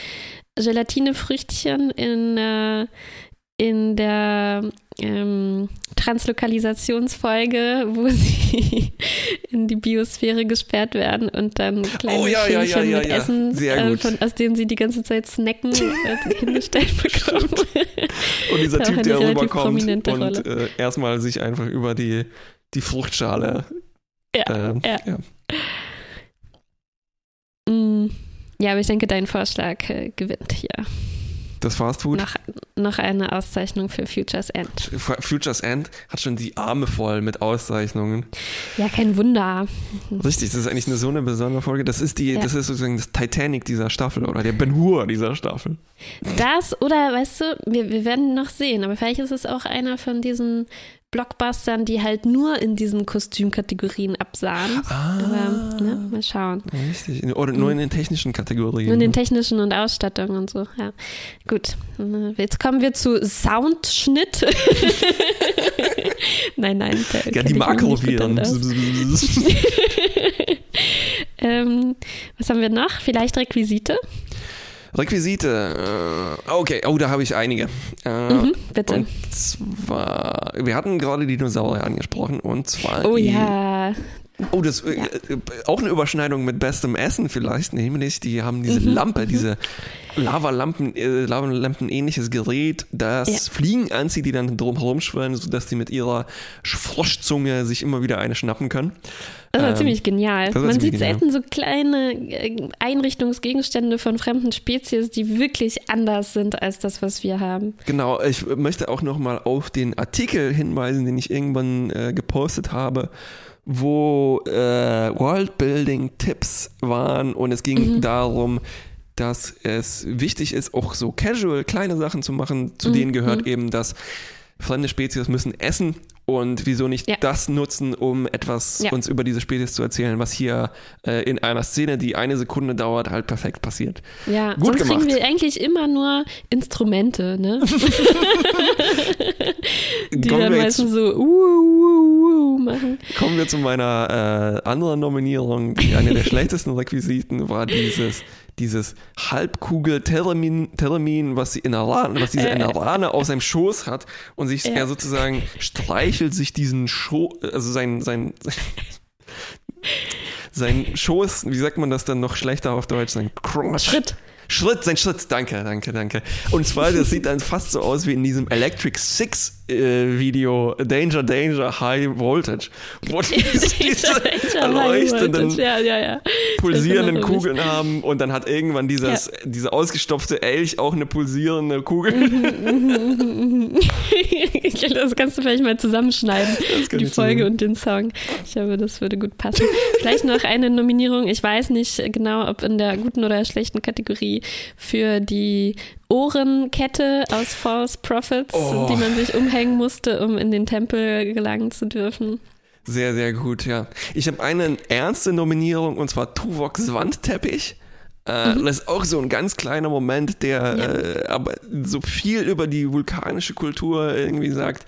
Gelatinefrüchtchen in, äh, in der ähm, Translokalisationsfolge, wo sie in die Biosphäre gesperrt werden und dann kleine Oh, ja, ja, ja, mit. Essen, äh, von, aus denen sie die ganze Zeit snacken, äh, hingestellt bekommen. Und dieser Typ, der rüberkommt und äh, erstmal sich einfach über die, die Fruchtschale. Ja, ähm, ja. Ja. Aber ich denke, dein Vorschlag äh, gewinnt hier. Das Fast Food. Noch, noch eine Auszeichnung für Futures End. Futures End hat schon die Arme voll mit Auszeichnungen. Ja, kein Wunder. Richtig, das ist eigentlich eine, so eine besondere Folge. Das ist die, Ja. das ist sozusagen das Titanic dieser Staffel oder der Ben Hur dieser Staffel. Das oder, weißt du, wir, wir werden noch sehen, aber vielleicht ist es auch einer von diesen Blockbustern, die halt nur in diesen Kostümkategorien absahen. Ah, Aber, ne, mal schauen. richtig. Oder nur in den technischen Kategorien. Nur in den technischen und Ausstattung und so, ja. Gut, jetzt kommen wir zu Soundschnitt. nein, nein. ja, die Makroviren. ähm, was haben wir noch? Vielleicht Requisite? Requisite. Äh, okay, oh, da habe ich einige. Äh, Mhm, bitte. Und zwar, wir hatten gerade die Dinosaurier angesprochen und zwar. Oh die, ja. Oh, das äh, äh, auch eine Überschneidung mit bestem Essen vielleicht, nämlich die haben diese Mhm, Lampe, diese Lavalampen, äh, Lavalampen ähnliches Gerät, das Ja. Fliegen anzieht, die dann drumherum schwirren, sodass die mit ihrer Froschzunge sich immer wieder eine schnappen können. Das war Ähm, ziemlich genial. war Man ziemlich sieht selten so kleine äh, Einrichtungsgegenstände von fremden Spezies, die wirklich anders sind als das, was wir haben. Genau, ich möchte auch nochmal auf den Artikel hinweisen, den ich irgendwann äh, gepostet habe, wo äh, Worldbuilding-Tipps waren und es ging darum, dass es wichtig ist, auch so casual kleine Sachen zu machen. Zu denen gehört eben, dass fremde Spezies müssen essen und wieso nicht Ja. das nutzen, um etwas Ja. uns über diese Spezies zu erzählen, was hier äh, in einer Szene, die eine Sekunde dauert, halt perfekt passiert. Ja, Gut sonst gemacht. kriegen wir eigentlich immer nur Instrumente, ne? Die Kommen dann meistens so uh, uh, uh machen. Kommen wir zu meiner äh, anderen Nominierung. Die- Eine der schlechtesten Requisiten war dieses, dieses Halbkugel-Termin, Termin, was, sie in der Rane, was diese Äh. in der Rane auf seinem Schoß hat und sich er sozusagen streichelt sich diesen Schoß, also sein, sein, sein Schoß, wie sagt man das dann noch schlechter auf Deutsch? Sein Crotch. Schritt. Schritt, sein Schritt, danke, danke, danke. Und zwar, das sieht dann fast so aus wie in diesem Electric Six äh, Video, Danger, Danger, High Voltage, wo die diese leuchtenden, Ja, ja, ja. pulsierenden. Kugeln haben und dann hat irgendwann dieses, dieser ausgestopfte Elch auch eine pulsierende Kugel. das kannst du vielleicht mal zusammenschneiden, die Folge zusammen- und den Song. Ich glaube, das würde gut passen. Vielleicht noch eine Nominierung, ich weiß nicht genau, ob in der guten oder schlechten Kategorie für die Ohrenkette aus False Prophets, Oh. die man sich umhängen musste, um in den Tempel gelangen zu dürfen. Sehr, sehr gut, ja. Ich habe eine ernste Nominierung und zwar Tuvoks Wandteppich. Äh, Das ist auch so ein ganz kleiner Moment, der Ja. äh, aber so viel über die vulkanische Kultur irgendwie sagt.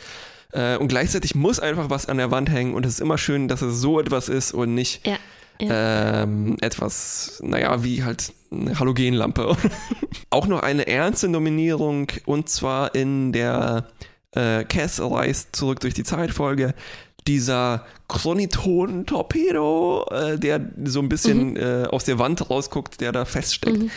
Äh, und gleichzeitig muss einfach was an der Wand hängen und es ist immer schön, dass es so etwas ist und nicht Ja. Ähm, etwas, naja, wie halt eine Halogenlampe. auch noch eine ernste Nominierung und zwar in der äh, Cass reist zurück durch die Zeitfolge. Dieser Chroniton-Torpedo, äh, der so ein bisschen äh, aus der Wand rausguckt, der da feststeckt. Mhm.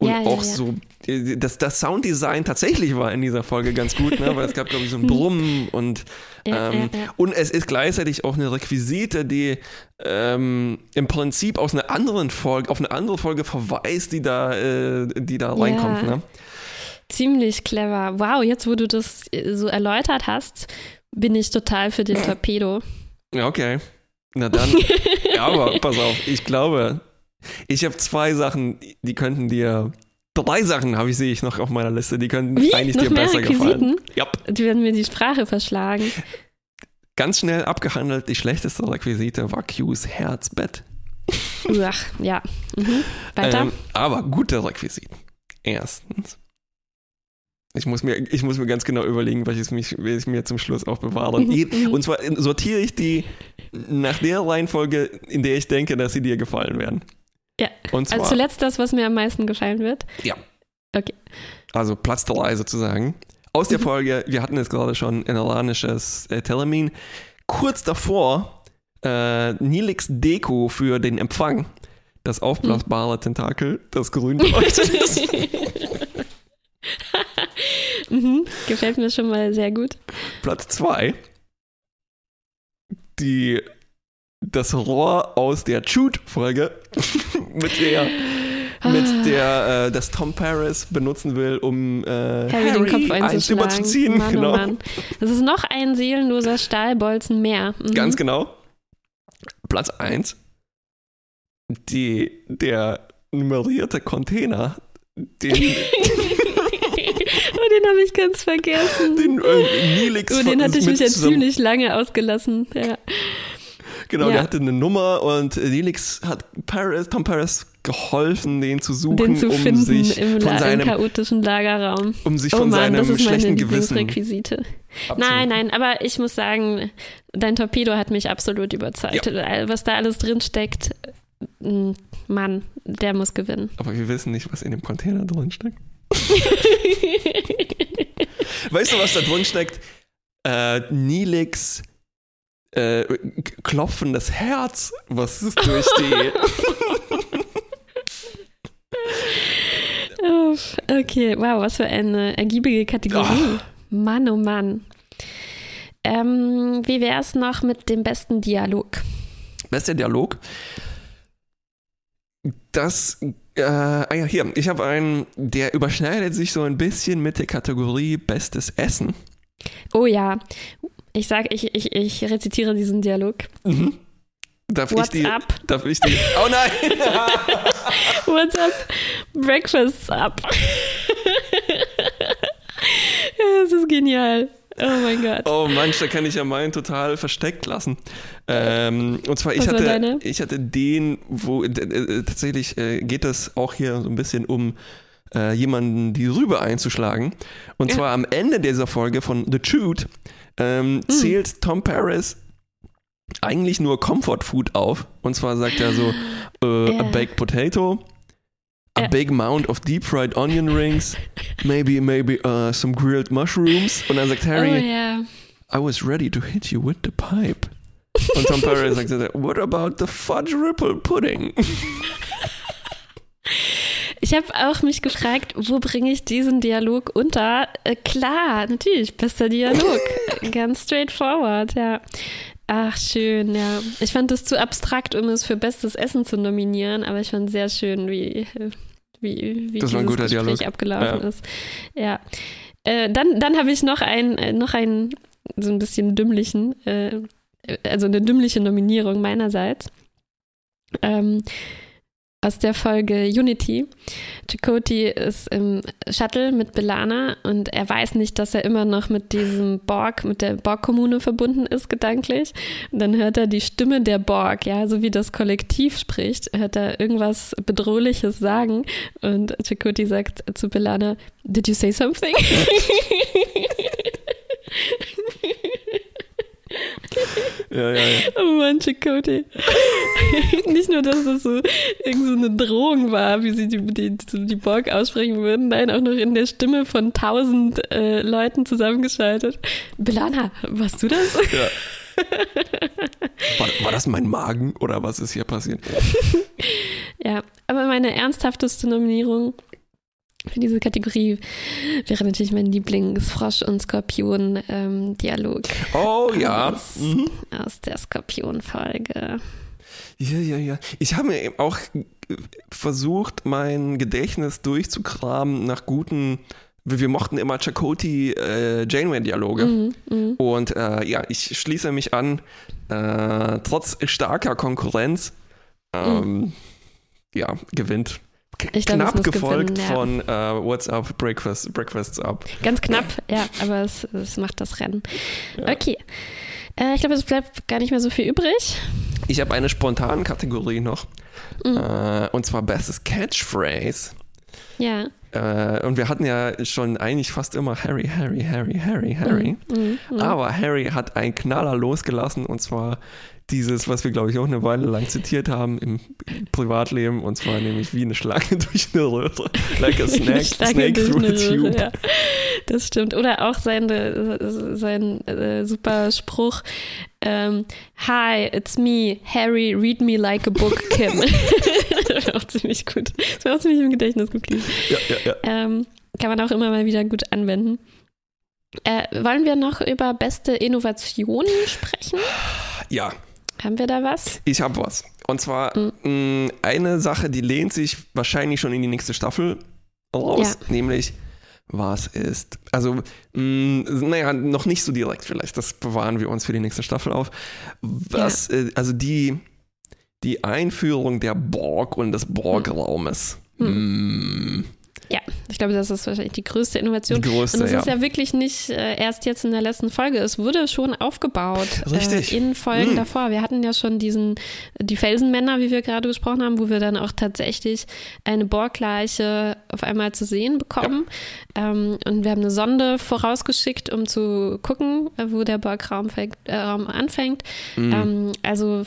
Ja, ja, auch ja. so, äh, das, das Sounddesign tatsächlich war in dieser Folge ganz gut, ne? weil es gab, glaube ich, so ein Brummen und. Ja, ähm, ja, ja. und es ist gleichzeitig auch eine Requisite, die ähm, im Prinzip aus einer anderen Folge, auf eine andere Folge verweist, die da, äh, die da reinkommt. Ne? Ziemlich clever. Wow, jetzt wo du das äh, so erläutert hast, bin ich total für den Torpedo. Ja, okay. Na dann. ja, aber pass auf, ich glaube, ich habe zwei Sachen, die könnten dir Drei Sachen habe ich, sehe ich noch auf meiner Liste, die können Wie? eigentlich noch dir mehr besser Requisiten? gefallen. Ja. Die werden mir die Sprache verschlagen. Ganz schnell abgehandelt, die schlechteste Requisite war Qs Herzbett. Ach, ja. Mhm. Weiter. Ähm, aber gute Requisiten. Erstens. Ich muss, mir, ich muss mir ganz genau überlegen, welches mich, welches mir zum Schluss auch bewahre. Je- Mhm. und zwar sortiere ich die nach der Reihenfolge, in der ich denke, dass sie dir gefallen werden. Ja. Und zwar, Also zuletzt das, was mir am meisten gefallen wird. Ja. Okay. also Platz 3 sozusagen. Aus Mhm. der Folge, wir hatten es gerade schon, iranisches äh, Telemin. Kurz davor, äh, Nilix Deko für den Empfang. Das aufblasbare Tentakel, das grün beleuchtet ist. mhm. Gefällt mir schon mal sehr gut. Platz 2. Die das Rohr aus der Shoot-Folge, mit der, Ah. mit der äh, das Tom Paris benutzen will, um äh, Harry, den Kopf einzuschlagen. überzuziehen. Mann, genau. oh Mann. Das ist noch ein seelenloser Stahlbolzen mehr. Mhm. Ganz genau. Platz 1. Die, der nummerierte Container, den, oh, den habe ich ganz vergessen. den äh, Nilix oh, den hatte ich mich ja ziemlich lange ausgelassen. Ja. Genau, Ja. der hatte eine Nummer und Nelix hat Paris, Tom Paris geholfen, den zu suchen, Den zu um finden sich im, von seinem, chaotischen Lagerraum. um sich Oh von Mann, das seinem schlechten Gewissen Lieblingsrequisite. abzu- Nein, nein, aber ich muss sagen, dein Torpedo hat mich absolut überzeugt. Was da alles drin steckt, mm, Mann, der muss gewinnen. Aber wir wissen nicht, was in dem Container drin steckt. Weißt du, was da drin steckt? Äh, Nilix äh, klopfendes Herz, was ist durch die. Okay, wow, was für eine ergiebige Kategorie. Mann, oh Mann. Ähm, wie wäre es noch mit dem besten Dialog? Bester Dialog. Das, äh, ah ja, hier, ich habe einen, der überschneidet sich so ein bisschen mit der Kategorie Bestes Essen. Oh ja, ich sage, ich, ich, ich rezitiere diesen Dialog. Mhm. Darf What's ich die, up? Darf ich die, oh nein! What's up? Breakfast's up. Das ist genial. Oh mein Gott. Oh manch, da kann ich ja meinen total versteckt lassen. Ähm, und zwar, ich Was hatte, ich hatte den, wo äh, äh, tatsächlich äh, geht es auch hier so ein bisschen um äh, jemanden die Rübe einzuschlagen. Und Ja. zwar am Ende dieser Folge von The Shoot ähm, Hm. zählt Tom Paris eigentlich nur Comfort Food auf. Und zwar sagt er so, äh, Ja. a baked potato, a Ja. big mound of deep fried onion rings, maybe, maybe uh, some grilled mushrooms. Und dann sagt Harry, Oh ja. I was ready to hit you with the pipe. Und Tom Paris sagte, what about the fudge ripple pudding? Ich habe auch mich gefragt, wo bringe ich diesen Dialog unter? Äh, klar, natürlich, bester Dialog. Ganz straightforward, ja. Ach, schön, ja. Ich fand es zu abstrakt, um es für bestes Essen zu nominieren, aber ich fand sehr schön, wie, wie, wie Das dieses Gespräch Dialog. abgelaufen Ja. ist. Ja. Äh, dann dann habe ich noch ein, äh, noch ein so ein bisschen dümmlichen, äh, also eine dümmliche Nominierung meinerseits. Ähm, aus der Folge Unity. Chakoti ist im Shuttle mit Belana und er weiß nicht, dass er immer noch mit diesem Borg, mit der Borg-Kommune verbunden ist, gedanklich. Und dann hört er die Stimme der Borg, ja, so wie das Kollektiv spricht, hört er irgendwas Bedrohliches sagen und Chakoti sagt zu Belana, Did you say something? Ja, ja, ja. Oh Mann, Chakotay. Nicht nur, dass das so irgend so eine Drohung war, wie sie die, die, die Borg aussprechen würden, nein, auch noch in der Stimme von tausend äh, Leuten zusammengeschaltet. Belana, warst du das? ja. War, war das mein Magen oder was ist hier passiert? Ja, aber meine ernsthafteste Nominierung für diese Kategorie wäre natürlich mein Lieblings-Frosch- und Skorpion-Dialog Oh ja. aus, Mhm. aus der Skorpion-Folge. Ja, ja, ja. Ich habe mir eben auch versucht, mein Gedächtnis durchzukramen nach guten. Wir mochten immer Chakoti äh, Janeway-Dialoge. Mhm, mhm. Und äh, ja, ich schließe mich an, äh, trotz starker Konkurrenz, ähm, ja, gewinnt Ich glaub, knapp gefolgt gewinnen, ja. von äh, What's Up, Breakfast, Breakfast's Up. Ganz knapp, ja, aber es, es macht das Rennen. Ja. Okay. Äh, ich glaube, es bleibt gar nicht mehr so viel übrig. Ich habe eine spontane Kategorie noch. Mhm. Äh, und zwar Bestes Catchphrase. Ja. Äh, und wir hatten ja schon eigentlich fast immer Harry, Harry, Harry, Harry, Harry. Mhm. Mhm. Aber Harry hat einen Knaller losgelassen und zwar dieses, was wir glaube ich auch eine Weile lang zitiert haben im Privatleben und zwar nämlich wie eine Schlange durch eine Röhre. Like a snake, Schlange snake through a tube. Ja. Das stimmt. Oder auch sein, äh, sein äh, super Spruch. Ähm, Hi, it's me, Harry, read me like a book, Kim. das war auch ziemlich gut. Das war auch ziemlich im Gedächtnis geblieben. Ja, ja, ja. Ähm, kann man auch immer mal wieder gut anwenden. Äh, wollen wir noch über beste Innovationen sprechen? ja, Haben wir da was? ich habe was. Und zwar Mhm. mh, eine Sache, die lehnt sich wahrscheinlich schon in die nächste Staffel raus, nämlich was ist, also, mh, naja, noch nicht so direkt vielleicht, das bewahren wir uns für die nächste Staffel auf. Was, äh, also die, die Einführung der Borg und des Borg-Raumes. Hm. Ja, ich glaube, das ist wahrscheinlich die größte Innovation. Die größte, Und es ja. ist ja wirklich nicht äh, erst jetzt in der letzten Folge. Es wurde schon aufgebaut. Richtig. Äh, in Folgen Mm. davor. Wir hatten ja schon diesen, die Felsenmänner, wie wir gerade besprochen haben, wo wir dann auch tatsächlich eine Borgleiche auf einmal zu sehen bekommen. Ähm, und wir haben eine Sonde vorausgeschickt, um zu gucken, äh, wo der Borgraum fängt, äh, anfängt. Mhm. Ähm, also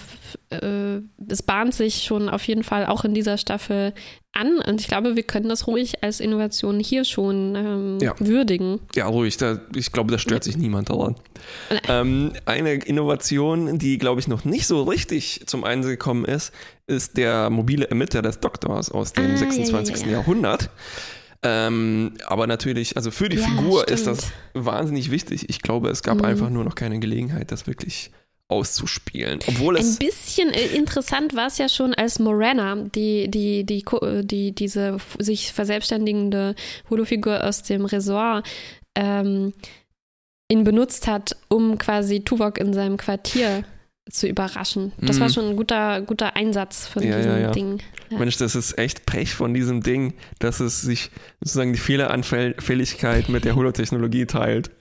äh, es bahnt sich schon auf jeden Fall auch in dieser Staffel an und ich glaube, wir können das ruhig als Innovation hier schon ähm, Ja. würdigen. Ja, ruhig. Da, ich glaube, da stört sich niemand daran. Ähm, eine Innovation, die, glaube ich, noch nicht so richtig zum Einsatz gekommen ist, ist der mobile Emitter des Doktors aus dem Ah, ja, 26. ja, ja. Jahrhundert. Ähm, aber natürlich, also für die Figur ist stimmt. das wahnsinnig wichtig. Ich glaube, es gab Mhm. einfach nur noch keine Gelegenheit, das wirklich auszuspielen. Obwohl Ein es. bisschen äh, interessant war es ja schon, als Morana, die, die, die, Ko- die, diese sich verselbstständigende Holofigur aus dem Resort, ähm, ihn benutzt hat, um quasi Tuvok in seinem Quartier zu überraschen. Das war Mhm. schon ein guter, guter Einsatz von Ja, diesem ja, ja. Ding. Mensch, das ist echt Pech von diesem Ding, dass es sich sozusagen die Fehleranfälligkeit mit der Holotechnologie teilt.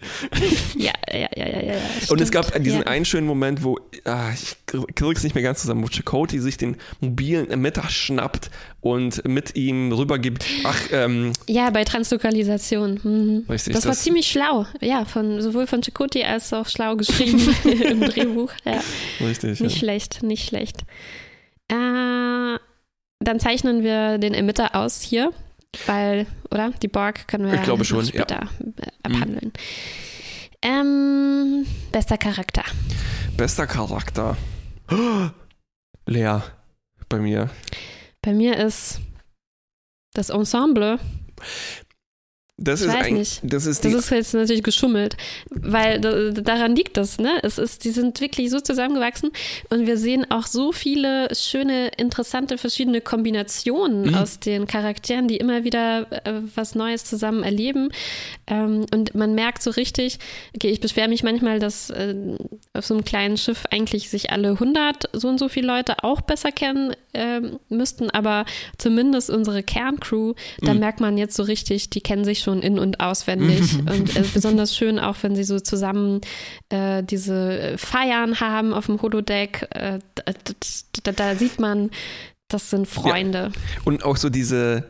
Ja, ja, ja, ja, ja. ja Und es stimmt. gab diesen einen schönen Moment, wo, ah, ich krieg's nicht mehr ganz zusammen, wo Chakotay sich den mobilen Emitter schnappt und mit ihm rübergibt. Ach, ähm, Ja, bei Translokalisation. Mhm. Richtig, das war das- ziemlich schlau. Ja, von, sowohl von Chakoti als auch schlau geschrieben im Drehbuch. Ja, richtig. nicht Ja. schlecht, nicht schlecht. Äh, dann zeichnen wir den Emitter aus hier, weil, oder? Die Borg können wir Ich glaube schon, ja. später äh, abhandeln. Ähm, bester Charakter. Bester Charakter. Oh, Lea, bei mir. Bei mir ist das Ensemble. Das Ich ist weiß nicht. Das ist Das ist jetzt natürlich geschummelt, weil da, daran liegt das, ne? Es ist, die sind wirklich so zusammengewachsen und wir sehen auch so viele schöne, interessante, verschiedene Kombinationen Mhm. aus den Charakteren, die immer wieder äh, was Neues zusammen erleben. Ähm, und man merkt so richtig, okay, ich beschwere mich manchmal, dass äh, auf so einem kleinen Schiff eigentlich sich alle 100 so und so viele Leute auch besser kennen ähm, müssten, aber zumindest unsere Kerncrew, da Mhm. merkt man jetzt so richtig, die kennen sich schon in- und auswendig. und äh, besonders schön auch, wenn sie so zusammen äh, diese Feiern haben auf dem Holodeck. Äh, da, da, da sieht man, das sind Freunde. und auch so diese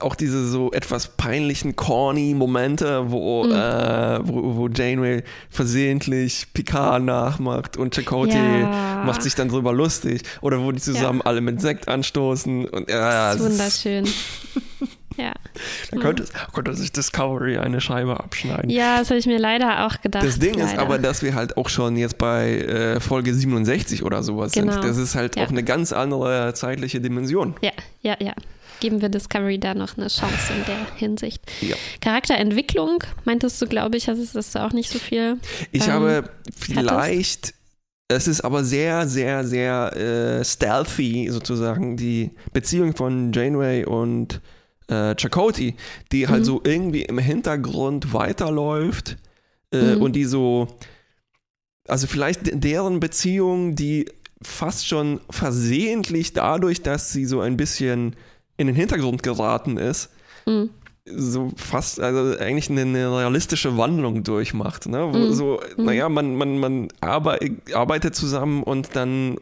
auch diese so etwas peinlichen, corny Momente, wo, Mhm. äh, wo, wo Janeway versehentlich Picard nachmacht und Chakotay Ja. macht sich dann drüber lustig. Oder wo die zusammen alle mit Sekt anstoßen. Und, ja, Das ist ist- wunderschön. ja. Da könnte, könnte sich Discovery eine Scheibe abschneiden. ja, das habe ich mir leider auch gedacht. Das Ding ist leider. aber, dass wir halt auch schon jetzt bei äh, Folge 67 oder sowas Genau. sind. Das ist halt Ja. auch eine ganz andere zeitliche Dimension. Ja, ja, ja. Geben wir Discovery da noch eine Chance in der Hinsicht. Ja. Charakterentwicklung, meintest du, glaube ich, hast du auch nicht so viel. Ich Ähm, habe vielleicht, es ist aber sehr, sehr, sehr äh, stealthy sozusagen, die Beziehung von Janeway und äh, Chakotay, die halt Mhm. so irgendwie im Hintergrund weiterläuft äh, Mhm. und die so, also vielleicht de- deren Beziehung, die fast schon versehentlich dadurch, dass sie so ein bisschen in den Hintergrund geraten ist, mhm. so fast, also eigentlich eine, eine realistische Wandlung durchmacht. Ne? Wo mhm. so, mhm. naja, man, man, man arbeitet zusammen und dann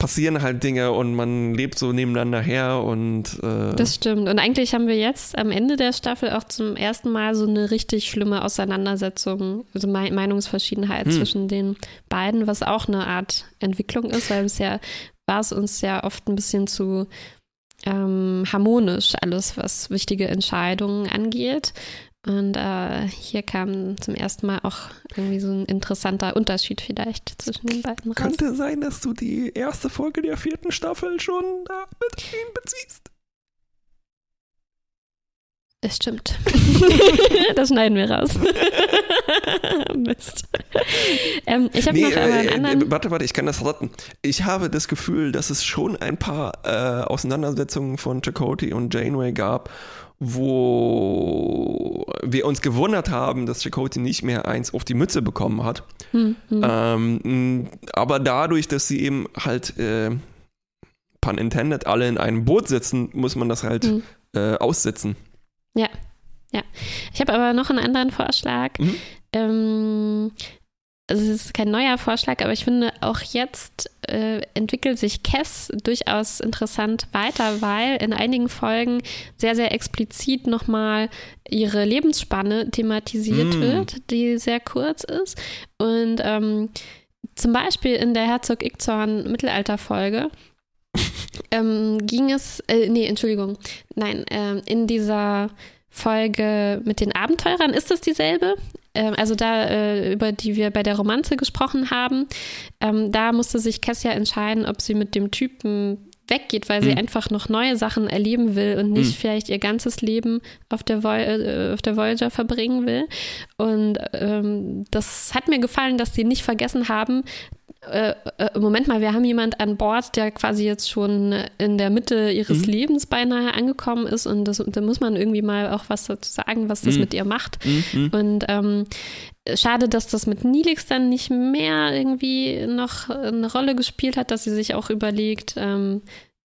passieren halt Dinge und man lebt so nebeneinander her und äh das stimmt und eigentlich haben wir jetzt am Ende der Staffel auch zum ersten Mal so eine richtig schlimme Auseinandersetzung, also Meinungsverschiedenheit hm. zwischen den beiden, was auch eine Art Entwicklung ist, weil bisher war es uns ja oft ein bisschen zu ähm, harmonisch alles, was wichtige Entscheidungen angeht. Und äh, hier kam zum ersten Mal auch irgendwie so ein interessanter Unterschied vielleicht zwischen den beiden. Raus. Könnte sein, dass du die erste Folge der vierten Staffel schon da mit einbeziehst. Das stimmt. das schneiden wir raus. Mist. Ähm, ich habe nee, noch äh, einen anderen. Äh, warte, warte, ich kann das retten. Ich habe das Gefühl, dass es schon ein paar äh, Auseinandersetzungen von Chakotay und Janeway gab, wo wir uns gewundert haben, dass Chakotay nicht mehr eins auf die Mütze bekommen hat. Hm, hm. Ähm, aber dadurch, dass sie eben halt, äh, pun intended, alle in einem Boot sitzen, muss man das halt hm. äh, aussitzen. Ja, ja. Ich habe aber noch einen anderen Vorschlag. Mhm. Ähm, also es ist kein neuer Vorschlag, aber ich finde, auch jetzt äh, entwickelt sich Cass durchaus interessant weiter, weil in einigen Folgen sehr, sehr explizit nochmal ihre Lebensspanne thematisiert mm. wird, die sehr kurz ist. Und ähm, zum Beispiel in der Herzog Ickzorn Mittelalterfolge ähm, ging es, äh, nee, Entschuldigung, nein, äh, in dieser Folge mit den Abenteurern ist es dieselbe. Ähm, also da, äh, über die wir bei der Romanze gesprochen haben, ähm, da musste sich Kessia entscheiden, ob sie mit dem Typen weggeht, weil sie mhm. einfach noch neue Sachen erleben will und nicht mhm. vielleicht ihr ganzes Leben auf der, Voy äh, auf der Voyager verbringen will. Und ähm, das hat mir gefallen, dass sie nicht vergessen haben, äh, äh, Moment mal, wir haben jemand an Bord, der quasi jetzt schon in der Mitte ihres mhm. Lebens beinahe angekommen ist und das, da muss man irgendwie mal auch was dazu sagen, was das mhm. mit ihr macht. Mhm. Und ähm, schade, dass das mit Nilix dann nicht mehr irgendwie noch eine Rolle gespielt hat, dass sie sich auch überlegt, ähm,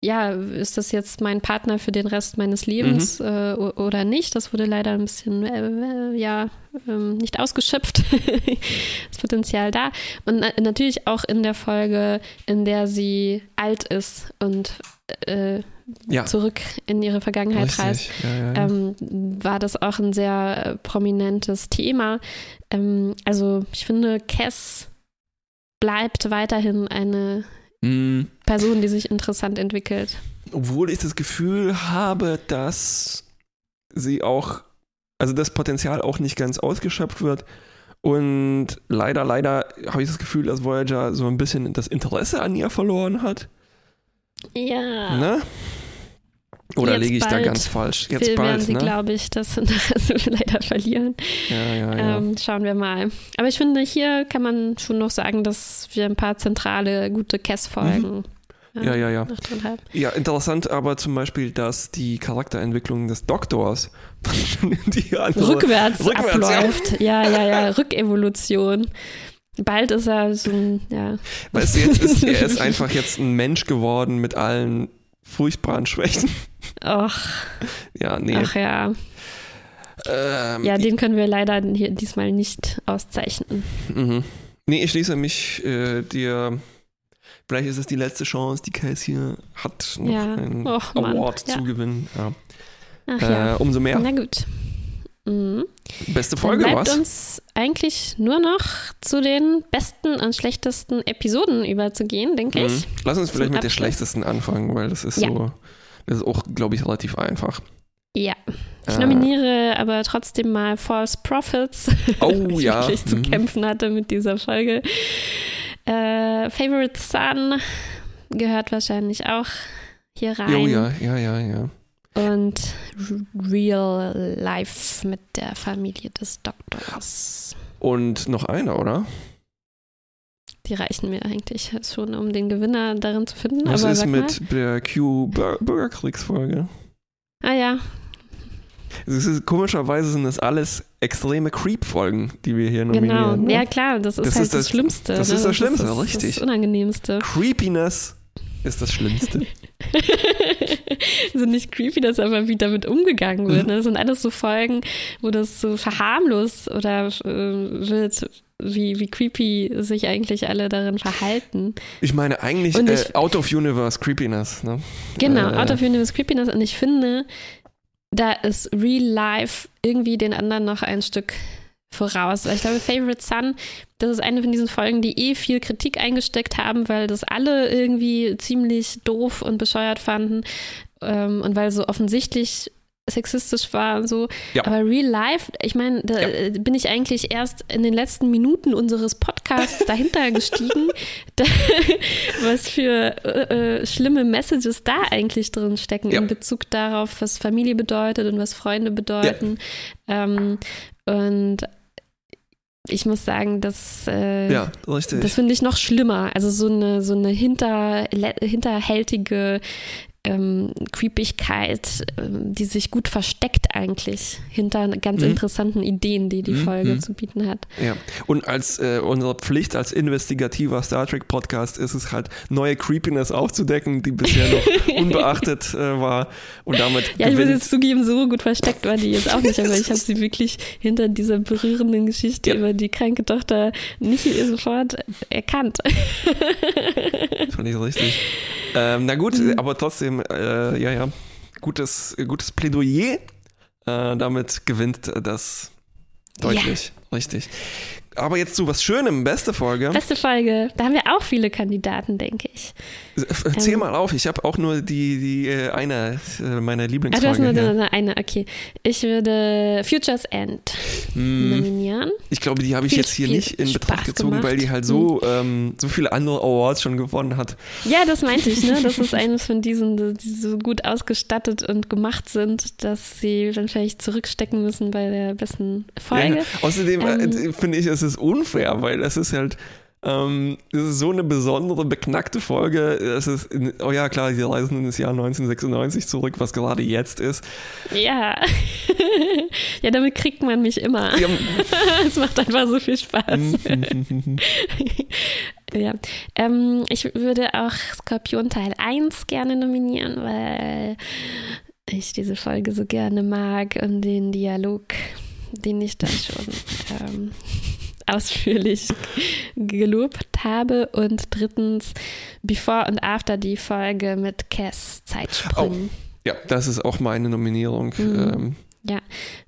ja, ist das jetzt mein Partner für den Rest meines Lebens mhm. äh, oder nicht? Das wurde leider ein bisschen, äh, ja, ähm, nicht ausgeschöpft. das Potenzial da. Und na natürlich auch in der Folge, in der sie alt ist und äh, ja. zurück in ihre Vergangenheit Richtig. reist, ja, ja, ähm, war das auch ein sehr prominentes Thema. Ähm, also ich finde, Cass bleibt weiterhin eine mm. Person, die sich interessant entwickelt. Obwohl ich das Gefühl habe, dass sie auch, also das Potenzial auch nicht ganz ausgeschöpft wird. Und leider, leider habe ich das Gefühl, dass Voyager so ein bisschen das Interesse an ihr verloren hat. Ja. Ne? Oder liege ich da ganz falsch? Jetzt bald, werden sie, ne? glaube ich, das Interesse leider verlieren. Ja, ja, ja. Ähm, schauen wir mal. Aber ich finde, hier kann man schon noch sagen, dass wir ein paar zentrale, gute Cass-Folgen mhm. Ja, ja, ja. Ja, interessant aber zum Beispiel, dass die Charakterentwicklung des Doktors rückwärts, rückwärts abläuft. Ja. ja, ja, ja. Rückevolution. Bald ist er so ein, ja. Weißt du, jetzt ist er ist einfach jetzt ein Mensch geworden mit allen furchtbaren Schwächen. Ach. Ja, nee. Ach ja. Ähm, ja, den können wir leider hier diesmal nicht auszeichnen. Mhm. Nee, ich schließe mich äh, dir. Vielleicht ist es die letzte Chance, die Case hier hat, noch ja. einen Och, Award ja. zu gewinnen. Ja. Ach, äh. Umso mehr. Na gut. Mhm. Beste Folge, Dann bleibt was? uns eigentlich nur noch zu den besten und schlechtesten Episoden überzugehen, denke mhm. ich. Lass uns vielleicht mit der schlechtesten anfangen, weil das ist ja. so, das ist auch, glaube ich, relativ einfach. Ja. Ich äh. nominiere aber trotzdem mal False Prophets, oh, ich ja. wirklich zu mhm. kämpfen hatte mit dieser Folge. Äh, Favorite Son gehört wahrscheinlich auch hier rein. Oh ja, ja, ja, ja und Real Life mit der Familie des Doktors. Und noch einer, oder? Die reichen mir eigentlich schon, um den Gewinner darin zu finden. Was Aber ist mit mal. der Q-Bürgerkriegsfolge? Ah ja. Ist, komischerweise sind das alles extreme Creep-Folgen, die wir hier nominieren. Genau, ne? ja klar, das ist das halt ist das, das, Schlimmste. Das ne? ist das Schlimmste, das ist, richtig. Das Unangenehmste. Creepiness ist das Schlimmste. also nicht creepy, dass aber wie damit umgegangen wird. Ne? Das sind alles so Folgen, wo das so verharmlost oder äh, wird, wie, wie creepy sich eigentlich alle darin verhalten. Ich meine eigentlich ich, äh, out of universe Creepiness. Ne? Genau, äh, out of universe Creepiness. Und ich finde, da ist Real Life irgendwie den anderen noch ein Stück voraus. Ich glaube, Favorite Son, das ist eine von diesen Folgen, die eh viel Kritik eingesteckt haben, weil das alle irgendwie ziemlich doof und bescheuert fanden ähm, und weil so offensichtlich sexistisch war und so. Ja. Aber Real Life, ich meine, da ja. Bin ich eigentlich erst in den letzten Minuten unseres Podcasts dahinter gestiegen, da, was für äh, äh, schlimme Messages da eigentlich drin stecken ja. in Bezug darauf, was Familie bedeutet und was Freunde bedeuten. Ähm, und ich muss sagen, das, äh, ja, das finde ich noch schlimmer. Also so eine, so eine hinter, hinterhältige ähm, Creepigkeit, ähm, die sich gut versteckt eigentlich hinter ganz mhm. interessanten Ideen, die die mhm. Folge mhm. zu bieten hat. Ja, und als äh, unsere Pflicht als investigativer Star Trek Podcast ist es halt, neue Creepiness aufzudecken, die bisher noch unbeachtet äh, war und damit Ja, ich muss jetzt zugeben, so gut versteckt war die jetzt auch nicht, aber ich habe sie wirklich hinter dieser berührenden Geschichte ja. über die kranke Tochter nicht sofort erkannt. Das fand ich richtig. Ähm, na gut, mhm. aber trotzdem, äh, ja, ja, gutes, gutes Plädoyer. Äh, damit gewinnt das deutlich. Ja. Richtig. Aber jetzt zu was Schönem, beste Folge. Beste Folge. Da haben wir auch viele Kandidaten, denke ich. Zähl ähm, mal auf, ich habe auch nur die, die äh, eine äh, meiner Lieblingsfolgen. Ah, du hast nur ja. eine, okay. Ich würde Futures End mm. nominieren. Ich glaube, die habe ich viel, jetzt hier nicht in Spaß Betracht gezogen, gemacht. weil die halt so, mm. ähm, so viele andere Awards schon gewonnen hat. Ja, das meinte ich, ne? Das ist eines von diesen, die so gut ausgestattet und gemacht sind, dass sie dann vielleicht zurückstecken müssen bei der besten Folge. Ja, außerdem äh, ähm, finde ich, es ist unfair, weil das ist halt ähm, das ist so eine besondere, beknackte Folge. Es ist, in, oh ja, klar, sie reisen in das Jahr 1996 zurück, was gerade jetzt ist. Ja. ja, damit kriegt man mich immer. Ja. es macht einfach so viel Spaß. ja. Ähm, ich würde auch Skorpion Teil 1 gerne nominieren, weil ich diese Folge so gerne mag und den Dialog, den ich da schon. Ähm, ausführlich gelobt habe. Und drittens Before und After die Folge mit Cass Zeitsprüngen. Oh. Ja, das ist auch meine Nominierung. Mhm. Ähm. Ja,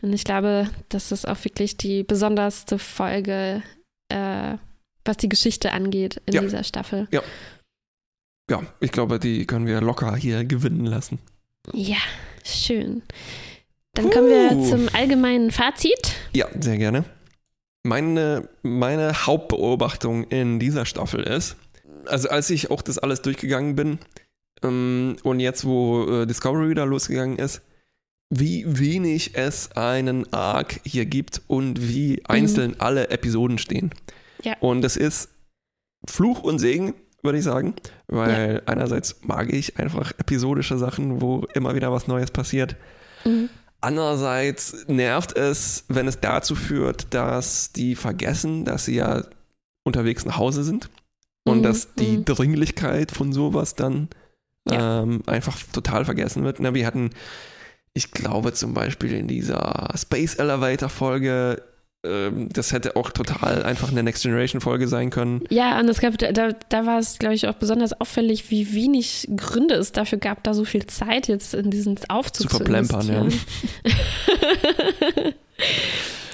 und ich glaube, das ist auch wirklich die besonderste Folge, äh, was die Geschichte angeht in ja. dieser Staffel. Ja. Ja, ich glaube, die können wir locker hier gewinnen lassen. Ja, schön. Dann kommen uh. wir zum allgemeinen Fazit. Ja, sehr gerne. Meine, meine Hauptbeobachtung in dieser Staffel ist, also als ich auch das alles durchgegangen bin ähm, und jetzt, wo äh, Discovery wieder losgegangen ist, wie wenig es einen Arc hier gibt und wie mhm. einzeln alle Episoden stehen. Ja. Und das ist Fluch und Segen, würde ich sagen, weil ja. einerseits mag ich einfach episodische Sachen, wo immer wieder was Neues passiert. Mhm. Andererseits nervt es, wenn es dazu führt, dass die vergessen, dass sie ja unterwegs nach Hause sind und mhm, dass die mhm. Dringlichkeit von sowas dann ja. ähm, einfach total vergessen wird. Na, wir hatten, ich glaube zum Beispiel in dieser Space Elevator Folge das hätte auch total einfach eine Next Generation Folge sein können. Ja, und es gab, da, da war es, glaube ich, auch besonders auffällig, wie wenig Gründe es dafür gab, da so viel Zeit jetzt in diesen Aufzug zu, zu verplempern, ja.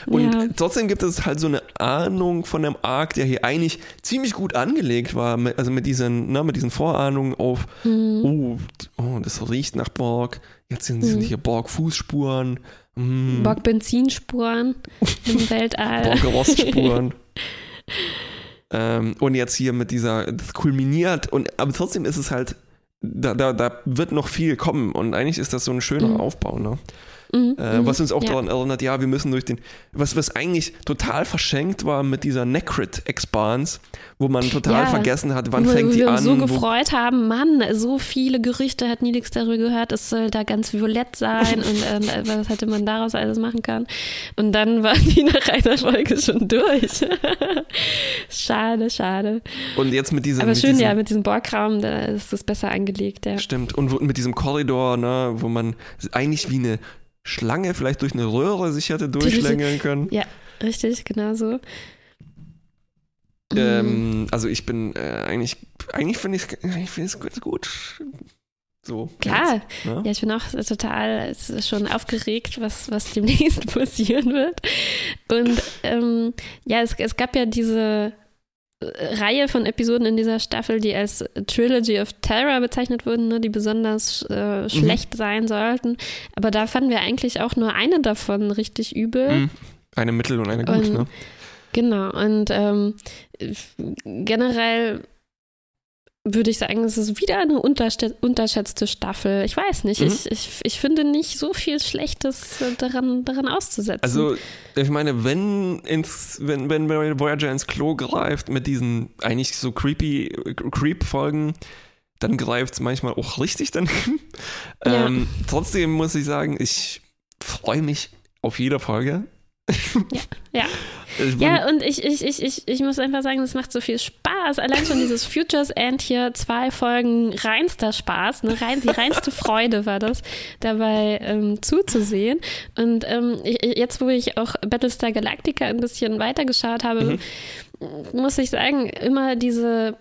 Und ja. trotzdem gibt es halt so eine Ahnung von einem Arc, der hier eigentlich ziemlich gut angelegt war, also mit diesen, ne, mit diesen Vorahnungen auf, mhm. oh, oh, das riecht nach Borg, jetzt sind, mhm. hier Borg-Fußspuren, Mm. Bock-Benzinspuren im Weltall. Bock-Rostspuren. ähm, und jetzt hier mit dieser, das kulminiert, und, aber trotzdem ist es halt, da, da, da wird noch viel kommen und eigentlich ist das so ein schöner mhm. Aufbau, ne? Mhm, äh, was uns auch ja. daran erinnert, ja, wir müssen durch den, was, was eigentlich total verschenkt war mit dieser Necrit-Expans, wo man total ja. vergessen hat, wann wo, fängt die an. Wir so gefreut haben, Mann, so viele Gerüchte hat Nilix darüber gehört, es soll da ganz violett sein und ähm, was hätte man daraus alles machen können. Und dann war die nach einer Folge schon durch. schade, schade. Und jetzt mit diesem. Aber schön, diesem, ja, mit diesem Borgraum, da ist es besser angelegt, ja. Stimmt. Und mit diesem Korridor, ne, wo man eigentlich wie eine Schlange vielleicht durch eine Röhre sich hätte durchschlängeln können. Ja, richtig, genau so. Ähm, also ich bin äh, eigentlich, eigentlich finde ich es find gut, gut. So, Klar, jetzt, ne? ja, ich bin auch total schon aufgeregt, was, was demnächst passieren wird. Und ähm, ja, es, es gab ja diese Reihe von Episoden in dieser Staffel, die als Trilogy of Terror bezeichnet wurden, ne, die besonders äh, mhm. schlecht sein sollten. Aber da fanden wir eigentlich auch nur eine davon richtig übel. Mhm. Eine mittel und eine gut, und, ne? Genau, und ähm, generell würde ich sagen, es ist wieder eine unterschätzte Staffel. Ich weiß nicht. Mhm. Ich, ich, ich finde nicht so viel Schlechtes daran, daran auszusetzen. Also, ich meine, wenn, ins, wenn, wenn Voyager ins Klo greift mit diesen eigentlich so creepy Creep-Folgen, dann greift es manchmal auch richtig daneben. Ja. Ähm, trotzdem muss ich sagen, ich freue mich auf jede Folge. Ja, ja. Ja, und ich, ich, ich, ich, ich muss einfach sagen, es macht so viel Spaß. Allein schon dieses Futures End hier, zwei Folgen reinster Spaß, ne? Rein, die reinste Freude war das, dabei ähm, zuzusehen. Und ähm, ich, jetzt, wo ich auch Battlestar Galactica ein bisschen weitergeschaut habe, mhm. muss ich sagen, immer diese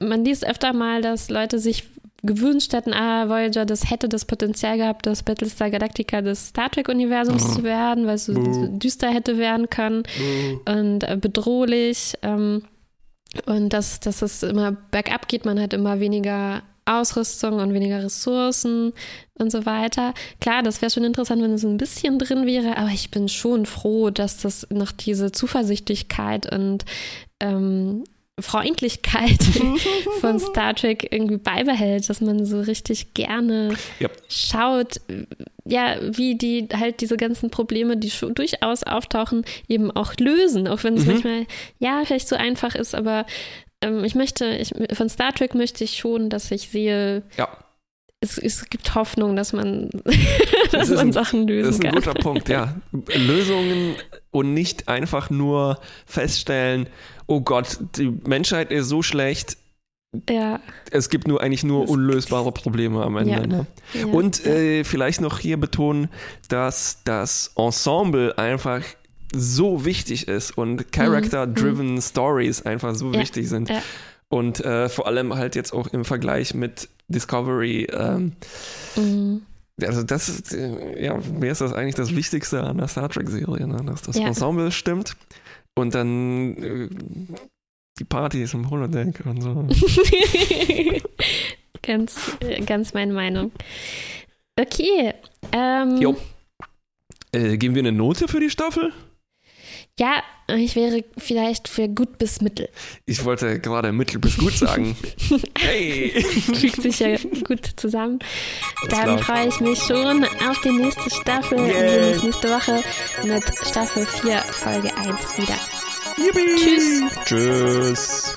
man liest öfter mal, dass Leute sich gewünscht hätten, ah, Voyager, das hätte das Potenzial gehabt, das Battlestar Galactica des Star Trek-Universums oh. zu werden, weil es so, so, düster hätte werden können und äh, bedrohlich. Ähm, und dass, dass es immer bergab geht, man hat immer weniger Ausrüstung und weniger Ressourcen und so weiter. Klar, das wäre schon interessant, wenn es ein bisschen drin wäre, aber ich bin schon froh, dass das noch diese Zuversichtlichkeit und ähm, Freundlichkeit von Star Trek irgendwie beibehält, dass man so richtig gerne yep. schaut, ja, wie die halt diese ganzen Probleme, die schon durchaus auftauchen, eben auch lösen, auch wenn es mhm. manchmal ja vielleicht so einfach ist, aber ähm, ich möchte, ich, von Star Trek möchte ich schon, dass ich sehe, ja es, es, gibt Hoffnung, dass man, dass man ein, Sachen lösen kann. Das ist ein guter Punkt, ja. Lösungen und nicht einfach nur feststellen, oh Gott, die Menschheit ist so schlecht. Ja. Es gibt nur eigentlich nur unlösbare Probleme am Ende. Ja. Ne? Ja. Und äh, vielleicht noch hier betonen, dass das Ensemble einfach so wichtig ist und Character-driven mhm. Stories einfach so wichtig sind. Und äh, vor allem halt jetzt auch im Vergleich mit Discovery. Ähm, mhm. Also das ist, äh, ja, mir ist das eigentlich das Wichtigste an der Star Trek-Serie, ne? dass das ja. Ensemble stimmt und dann äh, die Partys im Holodeck und so. ganz, äh, ganz meine Meinung. Okay. Ähm, jo. Äh, geben wir eine Note für die Staffel? Ja, ich wäre vielleicht für gut bis mittel. Ich wollte gerade mittel bis gut sagen. hey! Fügt sich ja gut zusammen. Dann freue ich mich schon auf die nächste Staffel. Yeah. Wir sehen uns nächste Woche mit Staffel 4, Folge 1 wieder. Yippie. Tschüss. Tschüss.